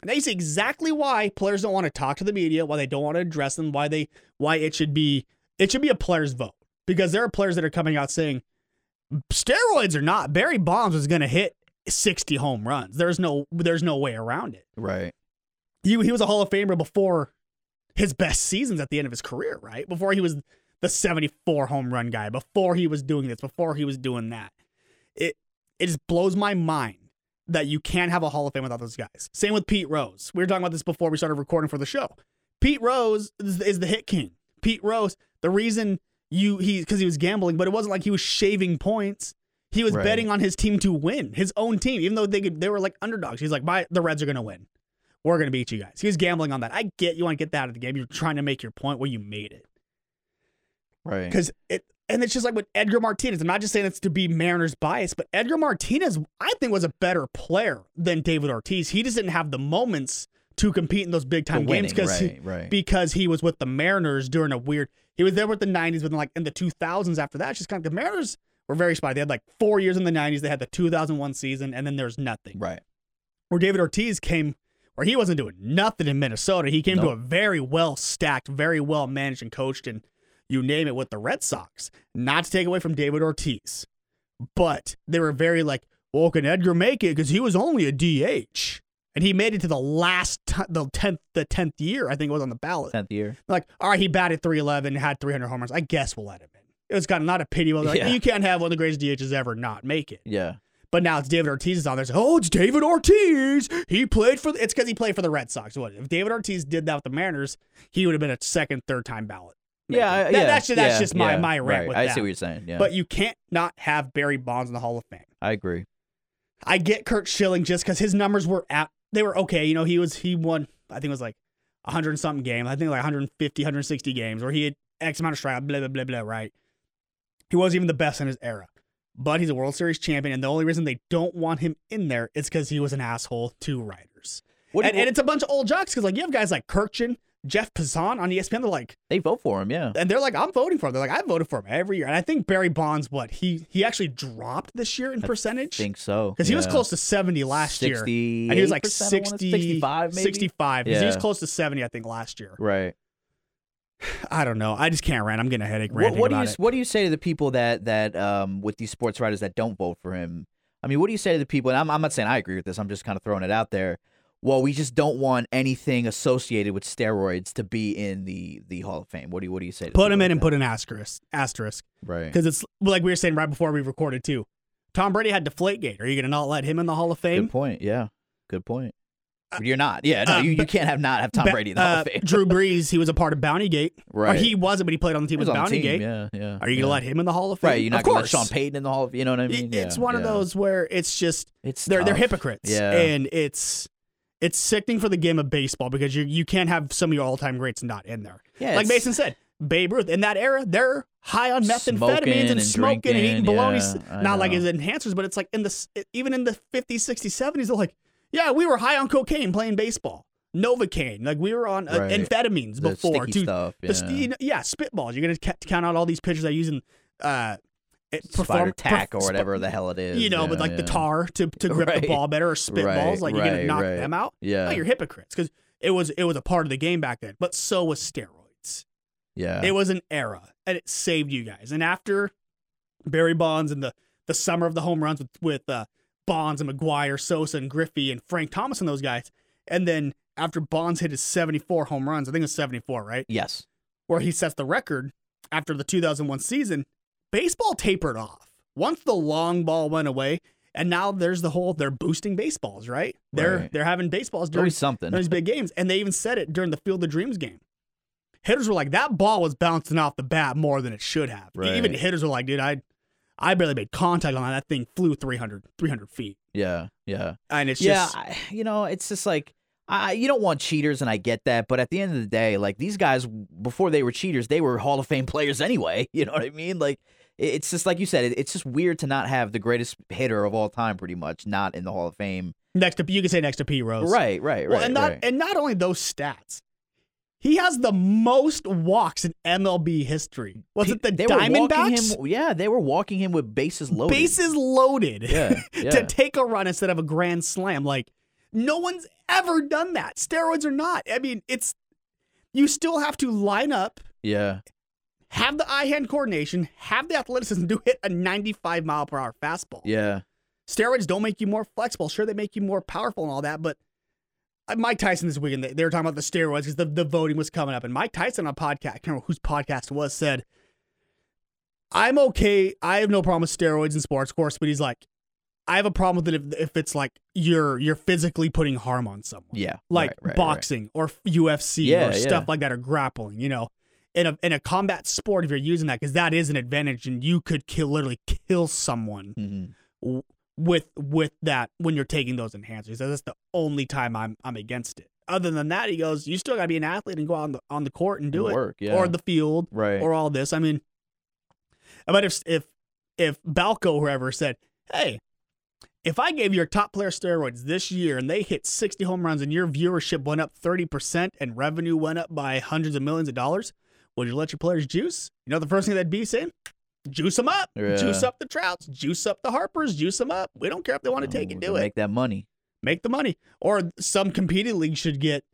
Now you see exactly why players don't want to talk to the media, why they don't want to address them, why they why it should be it should be a player's vote. Because there are players that are coming out saying steroids are not Barry Bonds was gonna hit 60 home runs. There's no there's no way around it. right. He, he was a Hall of Famer before his best seasons at the end of his career, right? Before he was the 74 home run guy, before he was doing this, before he was doing that. It it just blows my mind that you can't have a Hall of Fame without those guys. Same with Pete Rose. We were talking about this before we started recording for the show. Pete Rose is, is the hit king. Pete Rose, the reason you he because he was gambling, but it wasn't like he was shaving points. He was Right. betting on his team to win, his own team, even though they could, they were like underdogs. He's like, "My the Reds are gonna win. We're gonna beat you guys." He was gambling on that. I get you want to get that out of the game. You're trying to make your point where you made it Right. because it and it's just like with Edgar Martinez. I'm not just saying it's to be Mariners bias, but Edgar Martinez, I think, was a better player than David Ortiz. He just didn't have the moments to compete in those big time games because right, right. because he was with the Mariners during a weird. He was there with the '90s, but then like in the 2000s after that, it's just kind of the Mariners were very spotty. They had like four years in the '90s. They had the 2001 season, and then there's nothing. right. Where David Ortiz came, where he wasn't doing nothing in Minnesota. He came to a very well stacked, very well managed and coached, and you name it with the Red Sox. Not to take away from David Ortiz, but they were very like, well, can Edgar make it because he was only a DH, and he made it to the last, t- the tenth, the tenth year I think it was on the ballot. Tenth year. Like, all right, he batted 311, had 300 homers. I guess we'll let him in. It was kind of not a pity. Well, like, Yeah. you can't have one of the greatest DHs ever not make it. Yeah. But now it's David Ortiz is on there. So, oh, it's David Ortiz. He played for. The, it's because he played for the Red Sox. What if David Ortiz did that with the Mariners? He would have been a second, third time ballot. Yeah. I- That- yeah. that's just, that's yeah, just my yeah, my rant right. with I that. see what you're saying. Yeah. But you can't not have Barry Bonds in the Hall of Fame. I agree. I get Curt Schilling just because his numbers were at they were okay. You know, he was he won I think it was like 100 and something games. I think like 150, 160 games where he had X amount of strikeouts, blah blah blah blah. Right. He wasn't even the best in his era, but he's a World Series champion, and the only reason they don't want him in there is because he was an asshole to writers. What and, and it's a bunch of old jocks because like you have guys like Kurkjian, Jeff Passan on ESPN. They're like, they vote for him. Yeah. and they're like, I'm voting for him. They're like, I voted for him every year. And I think Barry Bonds, what he he actually dropped this year in percentage I think so. because he was close to 70 last year. And he was like 60, 65 maybe. 65. 'cause He was close to 70, I think, last year. Right. I don't know. I just can't rant. I'm getting a headache What, ranting what do about you it. What do you say to the people that that um with these sports writers that don't vote for him? I mean, what do you say to the people? And I'm I'm not saying I agree with this. I'm just kind of throwing it out there. Well, we just don't want anything associated with steroids to be in the the Hall of Fame. What do you What do you say? To Put him in like and that? put an asterisk. Asterisk. right. Because it's like we were saying right before we recorded, too. Tom Brady had Deflategate. Are you going to not let him in the Hall of Fame? Good point. Yeah. Good point. You're not. Yeah, no, Uh, you, you can't have not have Tom Brady in the Hall uh, of Fame. Drew Brees, he was a part of Bountygate. Or Right. he wasn't, but he played on the team with Bountygate. Yeah, yeah. Are you yeah. gonna let him in the Hall of Fame? Right, you're not of gonna let course. Sean Payton in the Hall of You know what I It- mean? it's Yeah, one of those where it's just It's they're they're hypocrites. Yeah. and it's it's sickening for the game of baseball because you you can't have some of your all time greats not in there. Yeah, like Mason said, Babe Ruth in that era, they're high on methamphetamines and, and smoking and eating drinking, bologna. yeah, I not like as enhancers, but it's like in the even in the 50s, 60s, 70s, they're like, yeah, we were high on cocaine playing baseball. Novocaine, like we were on uh, Right. amphetamines The before. stuff. Yeah. you know, yeah, spitballs. You're gonna ca- count out all these pitchers that using uh, it, Spider perform- tack or whatever the hell it is. you know, yeah, with like the tar to, to grip the ball better or spitballs, Right, like you're gonna knock right. them out. Yeah, No, you're hypocrites because it was it was a part of the game back then. But so was steroids. yeah. It was an era, and it saved you guys. And after Barry Bonds and the the summer of the home runs with with uh, Bonds and McGwire, Sosa and Griffey and Frank Thomas and those guys, and then after Bonds hit his 74 home runs, I think it was 74, right? yes. where he sets the record after the 2001 season, baseball tapered off. Once the long ball went away, and now there's the whole they're boosting baseballs, right? They're Right. they're having baseballs during always something. those big games, and they even said it during the Field of Dreams game. Hitters were like, that ball was bouncing off the bat more than it should have. Even hitters were like, dude, I I barely made contact on that. That thing flew 300, 300 feet. Yeah, yeah. And it's yeah, just I, you know, it's just like I, you don't want cheaters, and I get that. But at the end of the day, like these guys, before they were cheaters, they were Hall of Fame players anyway. You know what I mean? Like it's just like you said, it, it's just weird to not have the greatest hitter of all time, pretty much, not in the Hall of Fame. next to you can say next to P Rose. Right, right, right. Well, and not right. and not only those stats, he has the most walks in MLB history. Was it the they Diamondbacks? him? Yeah, they were walking him with bases loaded. Bases loaded Yeah, yeah. to take a run instead of a grand slam. Like no one's ever done that. Steroids or not. I mean, it's you still have to line up, Yeah, have the eye-hand coordination, have the athleticism to hit a 95 mile per hour fastball. yeah. Steroids don't make you more flexible. Sure, they make you more powerful and all that, but uh, Mike Tyson this weekend, they, were talking about the steroids because the, the voting was coming up. And Mike Tyson on a podcast, I can't remember whose podcast it was, said, I'm okay. I have no problem with steroids in sports, of course, but he's like, I have a problem with it if, if it's like you're you're physically putting harm on someone. Yeah, Like right, right, right. boxing or UFC Yeah, or yeah. stuff like that or grappling, you know. In a in a combat sport, if you're using that, because that is an advantage and you could kill literally kill someone Mhm. with with that when you're taking those enhancers. So that's the only time I'm I'm against it. Other than that, he goes, you still got to be an athlete and go out on the on the court and do And it, work, yeah. or the field, Right. or all this. I mean, but if if if Balco whoever said, hey. If I gave your top player steroids this year and they hit 60 home runs and your viewership went up 30% and revenue went up by hundreds of millions of dollars, would you let your players juice? You know the first thing that'd be saying? Juice them up. Yeah. Juice up the Trouts. Juice up the Harpers. Juice them up. We don't care if they want to take it. Do to it. Make that money. Make the money. Or some competing league should get.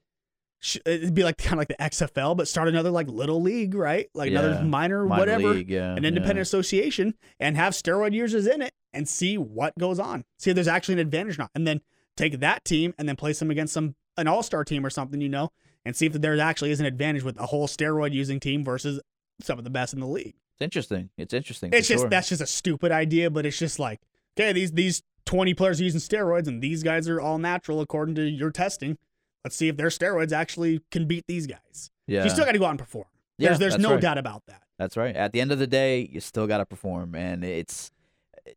It'd be like kind of like the XFL, but start another like little league, right? Like Yeah. another minor, Minor whatever, league, yeah, an yeah. independent association, and have steroid users in it, and see what goes on. See if there's actually an advantage or not, and then take that team and then place them against some an all star team or something, you know, and see if there actually is an advantage with a whole steroid using team versus some of the best in the league. It's interesting. It's interesting. It's just sure. that's just a stupid idea, but it's just like, okay, these these 20 players are using steroids and these guys are all natural according to your testing. Let's see if their steroids actually can beat these guys. yeah. You still got to go out and perform. Yeah, there's there's no right. doubt about that. That's right. At the end of the day, you still got to perform, and it's.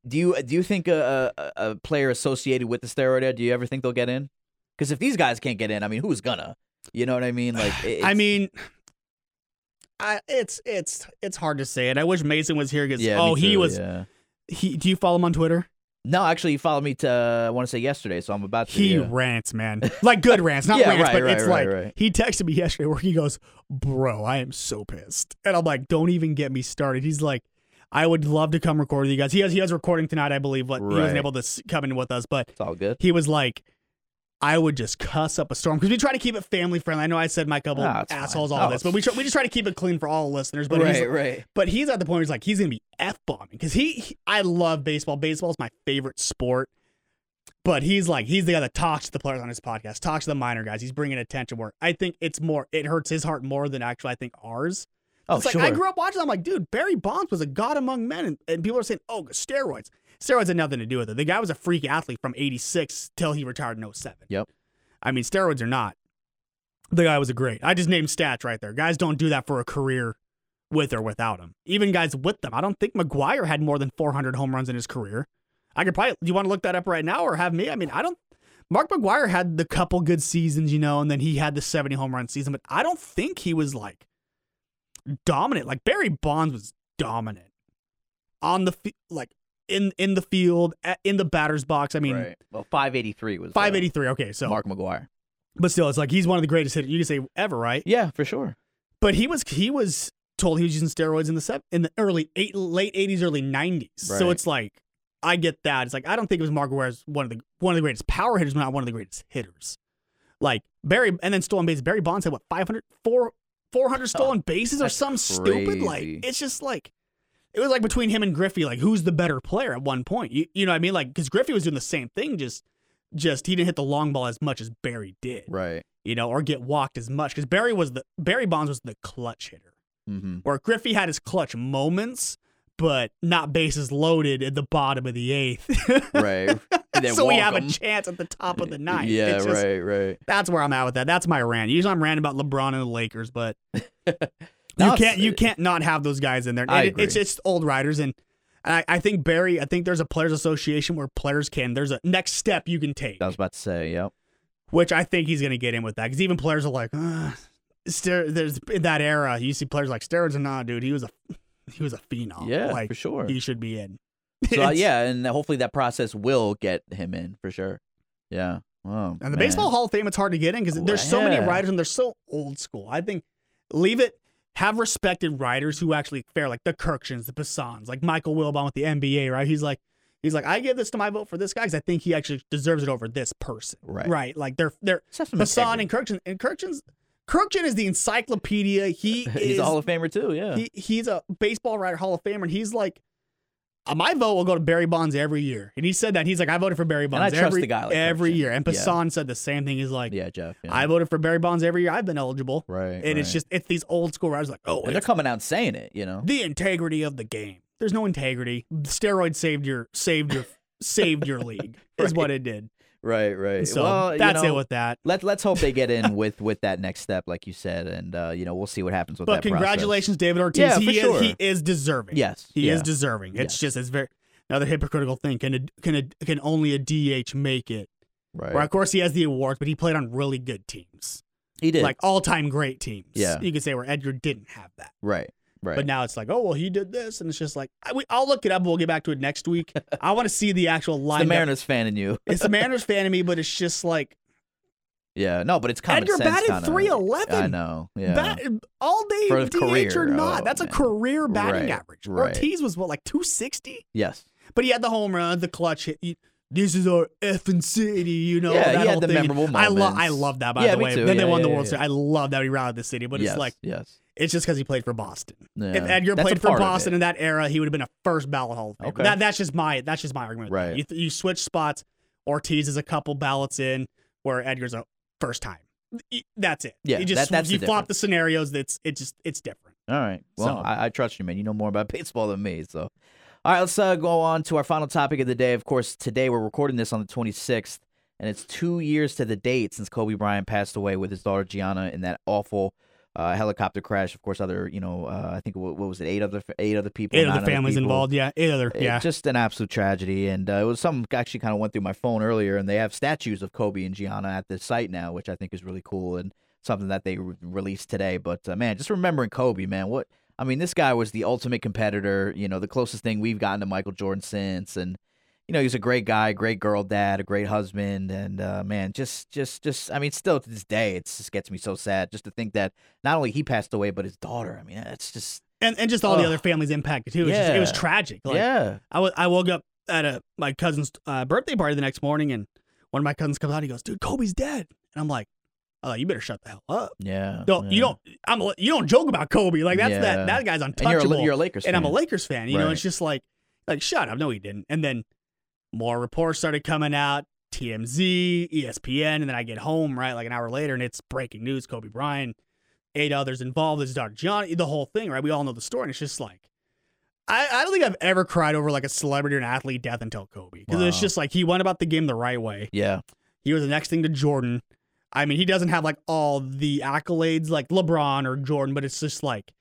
Do you do you think a, a, a player associated with the steroid? Do you ever think they'll get in? Because if these guys can't get in, I mean, who's gonna? You know what I mean? Like, I mean, I, it's it's it's hard to say it. I wish Mason was here because yeah. oh me he was yeah. he. Do you follow him on Twitter? No, actually, he followed me to. I want to say yesterday, so I'm about to. He yeah. rants, man. Like good rants, not Yeah, rants, right, but right, it's right, like right. he texted me yesterday where he goes, "Bro, I am so pissed," and I'm like, "Don't even get me started." He's like, "I would love to come record with you guys." He has he has recording tonight, I believe, but he wasn't able to come in with us. But It's all good. he was like, "I would just cuss up a storm because we try to keep it family friendly." I know I said my couple Ah, it's fine. assholes all Oh, this, but we try, we just try to keep it clean for all listeners. But he's, right, right. but he's at the point where he's like, he's gonna be f bombing because he, he- I love baseball. Baseball is my favorite sport. But he's like, he's the guy that talks to the players on his podcast, talks to the minor guys. He's bringing attention where I think it's more, it hurts his heart more than actually I think ours. Oh, it's like sure. I grew up watching. I'm like, dude, Barry Bonds was a god among men, and, and people are saying, oh, steroids. Steroids had nothing to do with it. The guy was a freak athlete from '86 till he retired in 07. Yep. I mean, steroids or not, the guy was a great. I just named stats right there. Guys don't do that for a career with or without him. Even guys with them. I don't think McGwire had more than 400 home runs in his career. I could probably. Do you want to look that up right now or have me? I mean, I don't. Mark McGwire had the couple good seasons, you know, and then he had the 70 home run season, but I don't think he was like dominant. Like Barry Bonds was dominant on the like in in the field at, in the batter's box. I mean, right. Well, 583 was uh, 583. Okay, so Mark McGwire. but still, it's like he's one of the greatest hitters you can say ever, right? Yeah, for sure. But he was he was told he was using steroids in the sev- in the early eight late 80s, early 90s. So it's like I get that. It's like I don't think it was Mark McGwire's one of the one of the greatest power hitters, but not one of the greatest hitters. Like Barry, and then stolen bases. Barry Bonds had what 500, 4, 400 stolen bases or some stupid. Like it's just like it was like between him and Griffey, like who's the better player at one point. You you know what I mean? Like because Griffey was doing the same thing, just just he didn't hit the long ball as much as Barry did, Right. you know, or get walked as much because Barry was the Barry Bonds was the clutch hitter, Mm-hmm. where Griffey had his clutch moments. But not bases loaded at the bottom of the eighth. Right. So we have 'em. a chance at the top of the ninth. Yeah, just- right, right. That's where I'm at with that. That's my rant. Usually I'm ranting about LeBron and the Lakers, but you can't you can't not have those guys in there. I It- agree. It's just old riders, and and I, I think Barry. I think there's a players association where players can. There's a next step you can take, I was about to say, yep. which I think he's going to get in with that because even players are like, uh, ster- there's in that era. You see players like steroids or not, dude. He was a he was a phenom. Yeah, like for sure. he should be in. So uh, yeah, and hopefully that process will get him in for sure. Yeah. Oh, And the man. Baseball Hall of Fame, it's hard to get in because there's so many Yeah. writers and they're so old school. I think leave it. Have respected writers who actually fair, like the Kurkjians, the Passans, like Michael Wilbon with the NBA, right? He's like, he's like, I give this to my vote for this guy because I think he actually deserves it over this person, Right. Right? Like they're they're Let's have some Passan and Kurkjian, and Kurkjian's Kurkjian is the encyclopedia. He is He's a Hall of Famer too. Yeah. he, he's a baseball writer, Hall of Famer, and he's like, Uh, my vote will go to Barry Bonds every year. And he said that he's like, I voted for Barry I Bonds trust every, the guy like every year. And Yeah. Passan said the same thing. He's like, yeah, Jeff. Yeah. I voted for Barry Bonds every year. I've been eligible. right. And it's just it's these old school writers like, oh, and they're coming out saying it. You know. the integrity of the game. There's no integrity. Steroids saved your saved your saved your league is Right. what it did. Right. Right. So well, you that's know, it with that. Let Let's hope they get in with with that next step, like you said, and uh, you know we'll see what happens with But that. process. congratulations, David Ortiz. Yeah, he for is he is deserving. Yes. He yeah. is deserving. It's Yes. just it's very another hypocritical thing. Can a, can a, can only a DH make it? Right. Where of course he has the awards, but he played on really good teams, He did. like all time great teams. Yeah. you could say where Edgar didn't have that. right. Right. But now it's like, oh well, he did this, and it's just like I, we, I'll look it up. and We'll get back to it next week. I want to see the actual It's line. the Mariners fan in you. It's the Mariners fan of me, but it's just like Yeah. No, but it's common Edgar sense. batted 311. I know. Yeah. bat, all day For DH career. or not. Oh, That's a career batting Right, average. right. Ortiz was what like 260, yes. but he had the home run, the clutch hit. He- this is our effing city, you know. Yeah, he had the thing. memorable I love. I love that by Yeah, the way. too. Then they Yeah, won the World yeah. Series. I love that he rallied the city, but yes. it's like yes. It's just because he played for Boston. Yeah. If Edgar That's played for Boston in that era, he would have been a first ballot Hall of Famer. Okay. That, that's just my that's just my argument. Right. You, you switch spots. Ortiz is a couple ballots in, where Edgar's a first time. That's it. Yeah, you just that- you the flop the scenarios. That's it. Just it's different. All right. Well, So- I, I trust you, man. You know more about baseball than me. So, all right, let's uh, go on to our final topic of the day. Of course, today we're recording this on the 26th, and it's two years to the date since Kobe Bryant passed away with his daughter Gianna in that awful uh, helicopter crash. Of course, other you know, uh, I think what, what was it, eight other eight other people, Eight other families people. involved. Yeah, eight other. It- Yeah. just an absolute tragedy, and uh, it was something actually kind of went through my phone earlier, and they have statues of Kobe and Gianna at the site now, which I think is really cool and something that they re- released today. But uh, man, just remembering Kobe, man, what I mean, this guy was the ultimate competitor. You know, the closest thing we've gotten to Michael Jordan since, and you know, he's a great guy, great girl dad, a great husband, and uh, man, just, just, just, I mean, still to this day, it just gets me so sad just to think that not only he passed away, but his daughter. I mean, it's just, and and just all the other families impacted too. It was, just, it was tragic. Like, yeah, I wa- I woke up at a my cousin's uh, birthday party the next morning, and one of my cousins comes out. He goes, "Dude, Kobe's dead," and I'm like, "Oh, you better shut the hell up." yeah. You yeah. don't. I'm. a- You don't joke about Kobe. Like that's Yeah. that. That guy's And you're a, untouchable. you're a Lakers and I'm a. Lakers fan. You know, it's just like, like shut up. No, he didn't. And then more reports started coming out. TMZ, ESPN, and then I get home right like an hour later, and it's breaking news: Kobe Bryant, eight others involved. His daughter Gianna, the whole thing. Right? We all know the story. And it's just like, I, I don't think I've ever cried over like a celebrity or an athlete death until Kobe because it's just like he went about the game the right way. Yeah. He was the next thing to Jordan. I mean, he doesn't have like all the accolades like LeBron or Jordan, but it's just like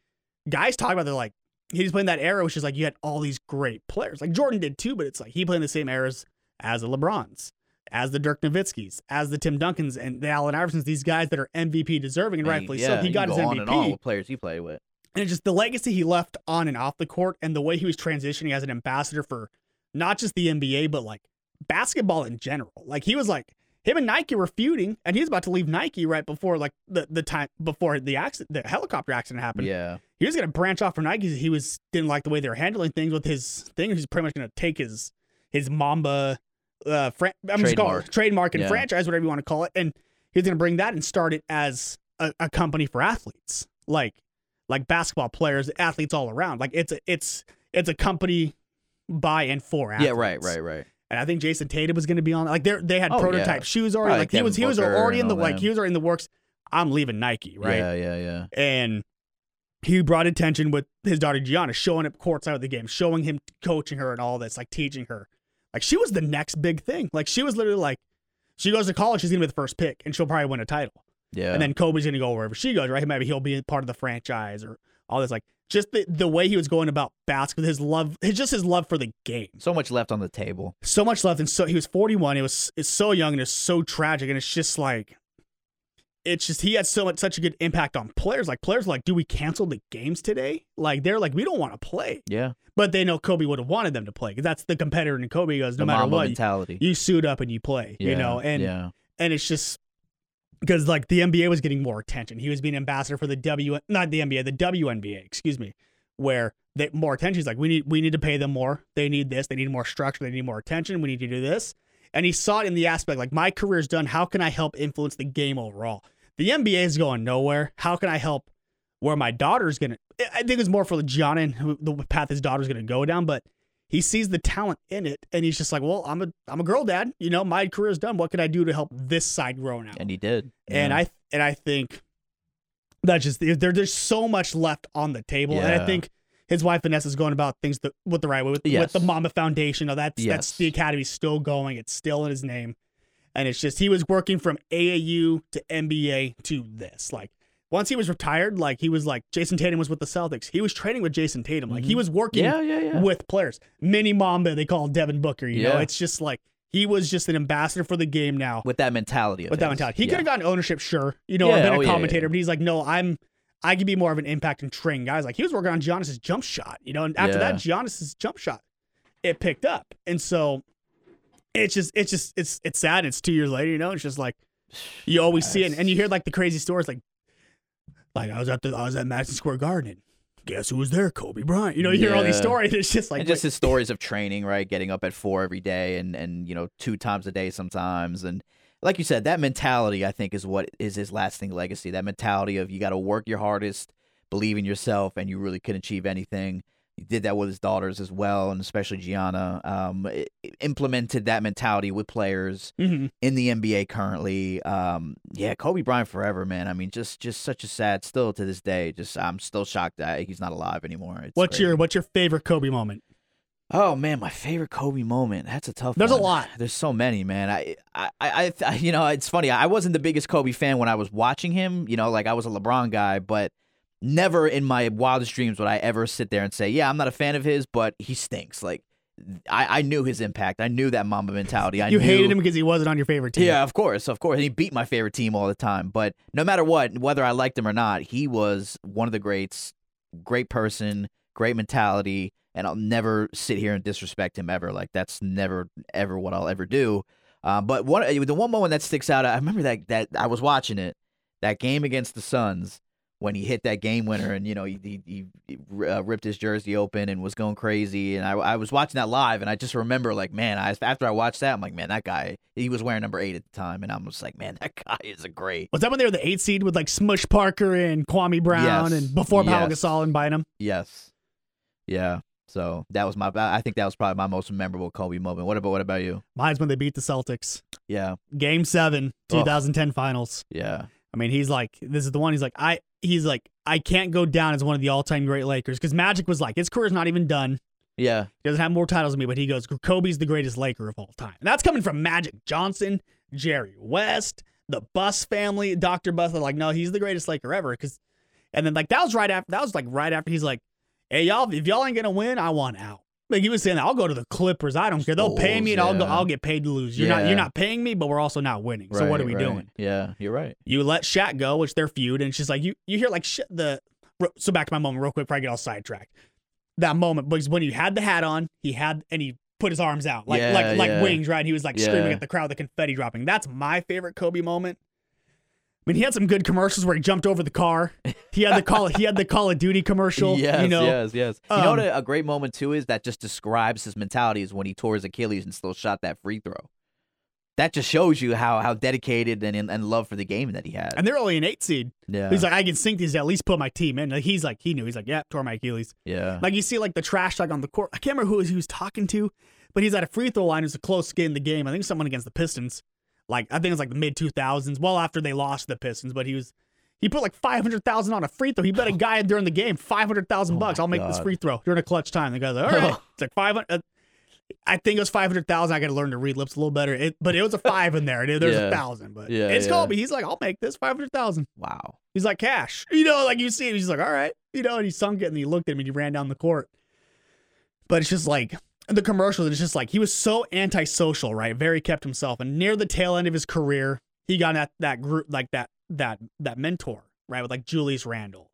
guys talk about they're like he's playing that era, which is like you had all these great players. Like Jordan did too, but it's like he played in the same eras as the LeBrons, as the Dirk Nowitzki's, as the Tim Duncans and the Allen Iversons, these guys that are MVP deserving and And rightfully yeah, so. He got his go on MVP. and on with players he played with. And it's just the legacy he left on and off the court and the way he was transitioning as an ambassador for not just the NBA, but like basketball in general. Like he was like him and Nike were feuding, and he was about to leave Nike right before like the, the time before the accident, the helicopter accident happened. Yeah, He was gonna branch off from Nike. He was didn't like the way they were handling things with his thing. He's pretty much gonna take his his Mamba uh fran- I'm just calling it Trademark. trademark and Yeah. franchise, whatever you want to call it, and he's gonna bring that and start it as a, a company for athletes, like like basketball players, athletes all around. Like it's a it's it's a company by and for athletes. yeah, right, right, right. And I think Jayson Tatum was going to be on. Like they they had Oh, prototype yeah. shoes already. Probably like he was he was Booker already in the like them. he was already in the works. I'm leaving Nike, right? Yeah, yeah, yeah. and he brought attention with his daughter Gianna, showing up courtside of the game, showing him coaching her and all this, like teaching her. Like she was the next big thing. Like she was literally like, she goes to college, she's gonna be the first pick, and she'll probably win a title. Yeah. And then Kobe's gonna go wherever she goes, right? Maybe he'll be part of the franchise or all this. Like just the, the way he was going about basketball, his love, his just his love for the game. so much left on the table. So much left, and so he was 41. It was it's so young and it's so tragic, and it's just like it's just he had so much such a good impact on players. Like players like, do we cancel the games today? Like they're like, we don't want to play, Yeah. but they know Kobe would have wanted them to play because that's the competitor in Kobe goes, no the matter what, mentality. you suit up and you play, yeah, you know, and yeah. and it's just because like the NBA was getting more attention. He was being ambassador for the W, not the NBA, the WNBA, excuse me, where they more attention. He's like, we need we need to pay them more. They need this. They need more structure. They need more attention. We need to do this. And he saw it in the aspect like my career's done. How can I help influence the game overall? The NBA is going nowhere. How can I help where my daughter's gonna? I think it's more for Gianna and the path his daughter's gonna go down, but. He sees the talent in it, and he's just like, "Well, I'm a I'm a girl dad. You know, my career's done. What can I do to help this side grow now?" And he did. and Yeah. I and I think that just there there's so much left on the table, and I think his wife Vanessa's going about things the, with the right way with, with the Mamba Foundation. No, that's that's the academy's still going; it's still in his name, and it's just he was working from AAU to NBA to this. Like once he was retired, like he was like Jayson Tatum was with the Celtics. He was training with Jayson Tatum. Like he Mhm. was working yeah, yeah, yeah. with players. Mini Mamba, they call Devin Booker. You know, it's just like he was just an ambassador for the game now with that mentality. Of with that his. mentality. He could have gotten ownership, sure, you know, or Yeah, been oh, a commentator, but he's like, no, I'm, I could be more of an impact and train guys. Like he was working on Giannis's jump shot, you know, and after that, Giannis's jump shot, it picked up, and so it's just, it's just, it's, it's sad. It's two years later, you know, it's just like you always see it, and you hear like the crazy stories, like, like I was at the, I was at Madison Square Garden. Guess who was there? Kobe Bryant. You know, you hear all these Yeah. stories. It's just like and just his stories of training, right? Getting up at four every day, and and you know two times a day sometimes, and like you said, that mentality I think is what is his lasting legacy. That mentality of you got to work your hardest, believe in yourself, and you really can achieve anything. He did that with his daughters as well, and especially Gianna. Um, implemented that mentality with players Mhm. in the NBA currently. Um, yeah, Kobe Bryant forever, man. I mean, just just such a sad. Still to this day, just I'm still shocked that he's not alive anymore. It's what's crazy. your, what's your favorite Kobe moment? Oh man, my favorite Kobe moment. That's a tough. There's a lot. There's so many, man. I, I, I, I, you know, it's funny. I wasn't the biggest Kobe fan when I was watching him. You know, like I was a LeBron guy, but never in my wildest dreams would I ever sit there and say, "Yeah, I'm not a fan of his, but he stinks." Like, I, I knew his impact. I knew that Mamba mentality. I you knew, hated him because he wasn't on your favorite team. Yeah, of course, of course. And He beat my favorite team all the time. But no matter what, whether I liked him or not, he was one of the greats. Great person, great mentality, and I'll never sit here and disrespect him ever. Like that's never ever what I'll ever do. Uh, but one the one moment that sticks out, I remember that that I was watching it, that game against the Suns when he hit that game winner and you know he he, he uh, ripped his jersey open and was going crazy and I, I was watching that live and I just remember like man I after I watched that I'm like man that guy he was wearing number eight at the time and I'm just like man that guy is a great Was that when they were the eight seed with like Smush Parker and Kwame Brown Yes. and before Paul Yes. Gasol and Bynum? yes yeah so that was my I think that was probably my most memorable Kobe moment what about what about you Mine's when they beat the Celtics. yeah Game seven, Ugh. 2010 finals. yeah I mean, he's like, this is the one. He's like, I, he's like, I can't go down as one of the all-time great Lakers because Magic was like, his career's not even done. yeah He doesn't have more titles than me, but he goes, Kobe's the greatest Laker of all time. And that's coming from Magic Johnson, Jerry West, the Buss family, Dr. Buss, they're like, no, he's the greatest Laker ever. Cause and then like that was right after that was like right after he's like, Hey y'all, if y'all ain't gonna win, I want out. Like he was saying, I'll go to the Clippers. I don't care. They'll pay me and I'll go. I'll get paid to lose. You're not you're not paying me, but we're also not winning. so what are we right. doing? Yeah, you're right. You let Shaq go, which they're feud, and she's like you you hear like sh- the so back to my moment real quick before I get all sidetracked. That moment because when he had the hat on, he had and he put his arms out like Yeah, like like yeah. wings, right? He was like screaming at the crowd, the confetti dropping. That's my favorite Kobe moment. I mean, he had some good commercials where he jumped over the car. He had the call. he had the Call of Duty commercial. Yes, you know, yes, yes. you know Um, what a, a great moment too is that just describes his mentality is when he tore his Achilles and still shot that free throw. That just shows you how how dedicated and and love for the game that he had. and they're only an eight seed. yeah, He's like, I can sink these. At least put my team in. Like, he's like, he knew. He's like, yeah, tore my Achilles. yeah, Like you see, like the trash talk on the court. I can't remember who he was talking to, but he's at a free throw line. It was a close game in the game. I think someone against the Pistons. Like I think it was like the mid two thousands. Well after they lost the Pistons, but he was he put like five hundred thousand on a free throw. He bet a guy during the game five hundred thousand Oh bucks. I'll make this free throw during a clutch time. The guy's like, all right, it's like five hundred. Uh, I think it was five hundred thousand. I got to learn to read lips a little better. It, but it was a five in there. There's Yeah. a thousand, but Yeah, it's yeah. Kobe. He's like, I'll make this five hundred thousand. wow. He's like cash. You know, like you see him, he's like, all right. You know, and he sunk it and he looked at him and he ran down the court. But it's just like the commercials, it's just like he was so antisocial, right? Very kept himself. And near the tail end of his career, he got that that group like that that that mentor, right? With like Julius Randle,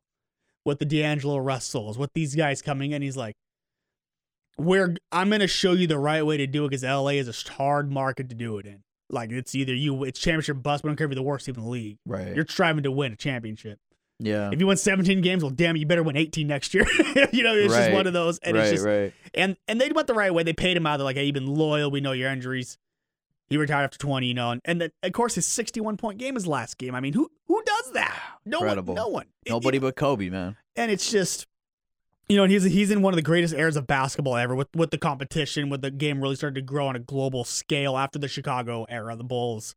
with the D'Angelo Russells, with these guys coming in. He's like, We're I'm gonna show you the right way to do it because LA is a hard market to do it in. Like it's either you it's championship bust, but I don't care if you're the worst team in the league. Right. You're striving to win a championship. Yeah. If you win 17 games, well, damn, it, you better win 18 next year. you know, it's just one of those. And right. it's just, right. and and they went the right way. They paid him out. They're like, hey, you've been loyal. We know your injuries. He retired after 20, you know, and, and then of course his 61 point game is last game. I mean, who who does that? No Incredible. one. No one. Nobody it- but Kobe, man. and it's just, you know, and he's he's in one of the greatest eras of basketball ever with with the competition, with the game really started to grow on a global scale after the Chicago era, the Bulls.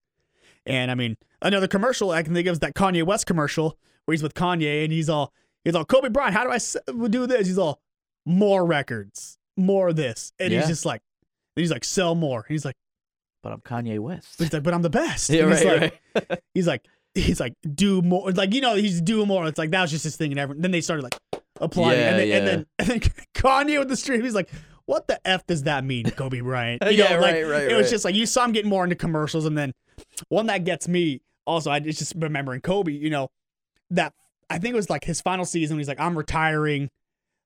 And I mean, another commercial I can think of is that Kanye West commercial where he's with Kanye and he's all he's all Kobe Bryant, how do I do this? He's all more records, more of this, and Yeah. he's just like, he's like sell more. He's like, But I'm Kanye West. he's like, but I'm the best. yeah, And he's right, like, right. he's like he's like do more like you know he's do more it's like that was just his thing and everyone then they started like applying Yeah, and, then, yeah. and then and then Kanye with the stream he's like what the f does that mean Kobe Bryant you Yeah, know like right, right, it was right. just like you saw him getting more into commercials and then one that gets me also I just remembering Kobe you know that I think it was like his final season he's like I'm retiring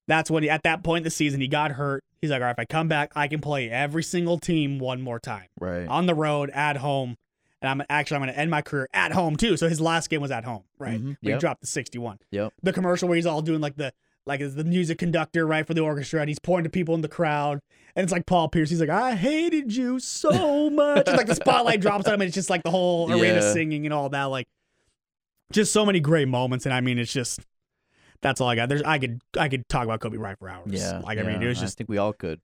that's when he, at that point in the season he got hurt he's like all right if I come back I can play every single team one more time right. on the road at home. And I'm actually I'm going to end my career at home too. So his last game was at home, right? Mhm. Where he Yep. dropped the 61. Yep. The commercial where he's all doing like the like the music conductor, right, for the orchestra, and he's pointing to people in the crowd, and it's like Paul Pierce. He's like, "I hated you so much," and like the spotlight drops on him, and it's just like the whole arena Yeah. singing and all that. Like, just so many great moments, and I mean, it's just that's all I got. There's I could I could talk about Kobe Bryant for hours. Yeah. like I mean, it was just I think we all could.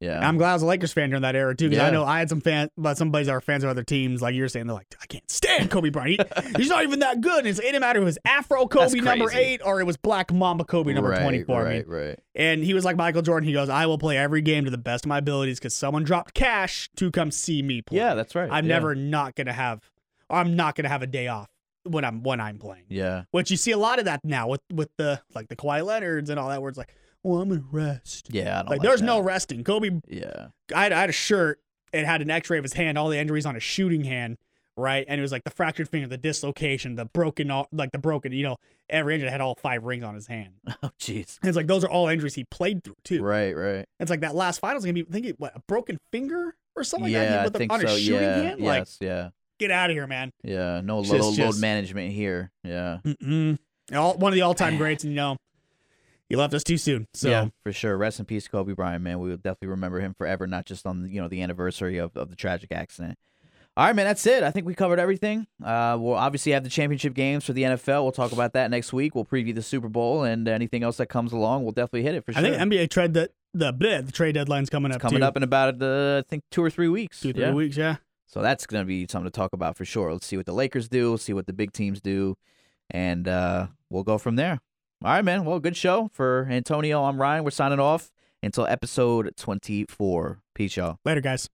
Yeah. I'm glad I was a Lakers fan during that era too, because I know I had some fans, but some buddies that are fans of other teams, like you're saying, they're like, I can't stand Kobe Bryant. He, he's not even that good. And it's, it didn't matter if it was Afro Kobe number eight or it was Black Mamba Kobe number right, 24. I Right, mean, right. and he was like Michael Jordan. He goes, I will play every game to the best of my abilities because someone dropped cash to come see me play. Yeah, that's right. I'm yeah. never not gonna have, I'm not gonna have a day off when I'm when I'm playing. Yeah. Which you see a lot of that now with with the like the Kawhi Leonards and all that, where it's like, well, I'm gonna rest. Yeah. I don't Like, like there's that. no resting. Kobe Yeah. I had, I had a shirt. It had an X-ray of his hand, all the injuries on his shooting hand, right? And it was like the fractured finger, the dislocation, the broken, like the broken, you know, every injury had all five rings on his hand. Oh, jeez. It's like those are all injuries he played through too. Right, right. It's like that last finals going to be, thinking what a broken finger or something like yeah, that I think on so. his shooting yeah. hand. Like, Yes. Yeah. Get out of here, man. Yeah. No Just- load just- management here. Yeah. Mm-mm. All, one of the all-time greats, and you know, he left us too soon. So yeah, for sure. Rest in peace, Kobe Bryant, man. We will definitely remember him forever, not just on you know the anniversary of, of the tragic accident. All right, man, that's it. I think we covered everything. Uh, we'll obviously have the championship games for the NFL. We'll talk about that next week. We'll preview the Super Bowl and anything else that comes along. We'll definitely hit it for sure. I think NBA trade the the bleh, the trade deadline's coming up. coming too. up in about uh, I think two or three weeks. two three Yeah. weeks. Yeah. So that's going to be something to talk about for sure. Let's see what the Lakers do. See what the big teams do, and uh, we'll go from there. All right, man. Well, good show for Antonio. I'm Ryan. We're signing off until episode 24. Peace, y'all. Later, guys.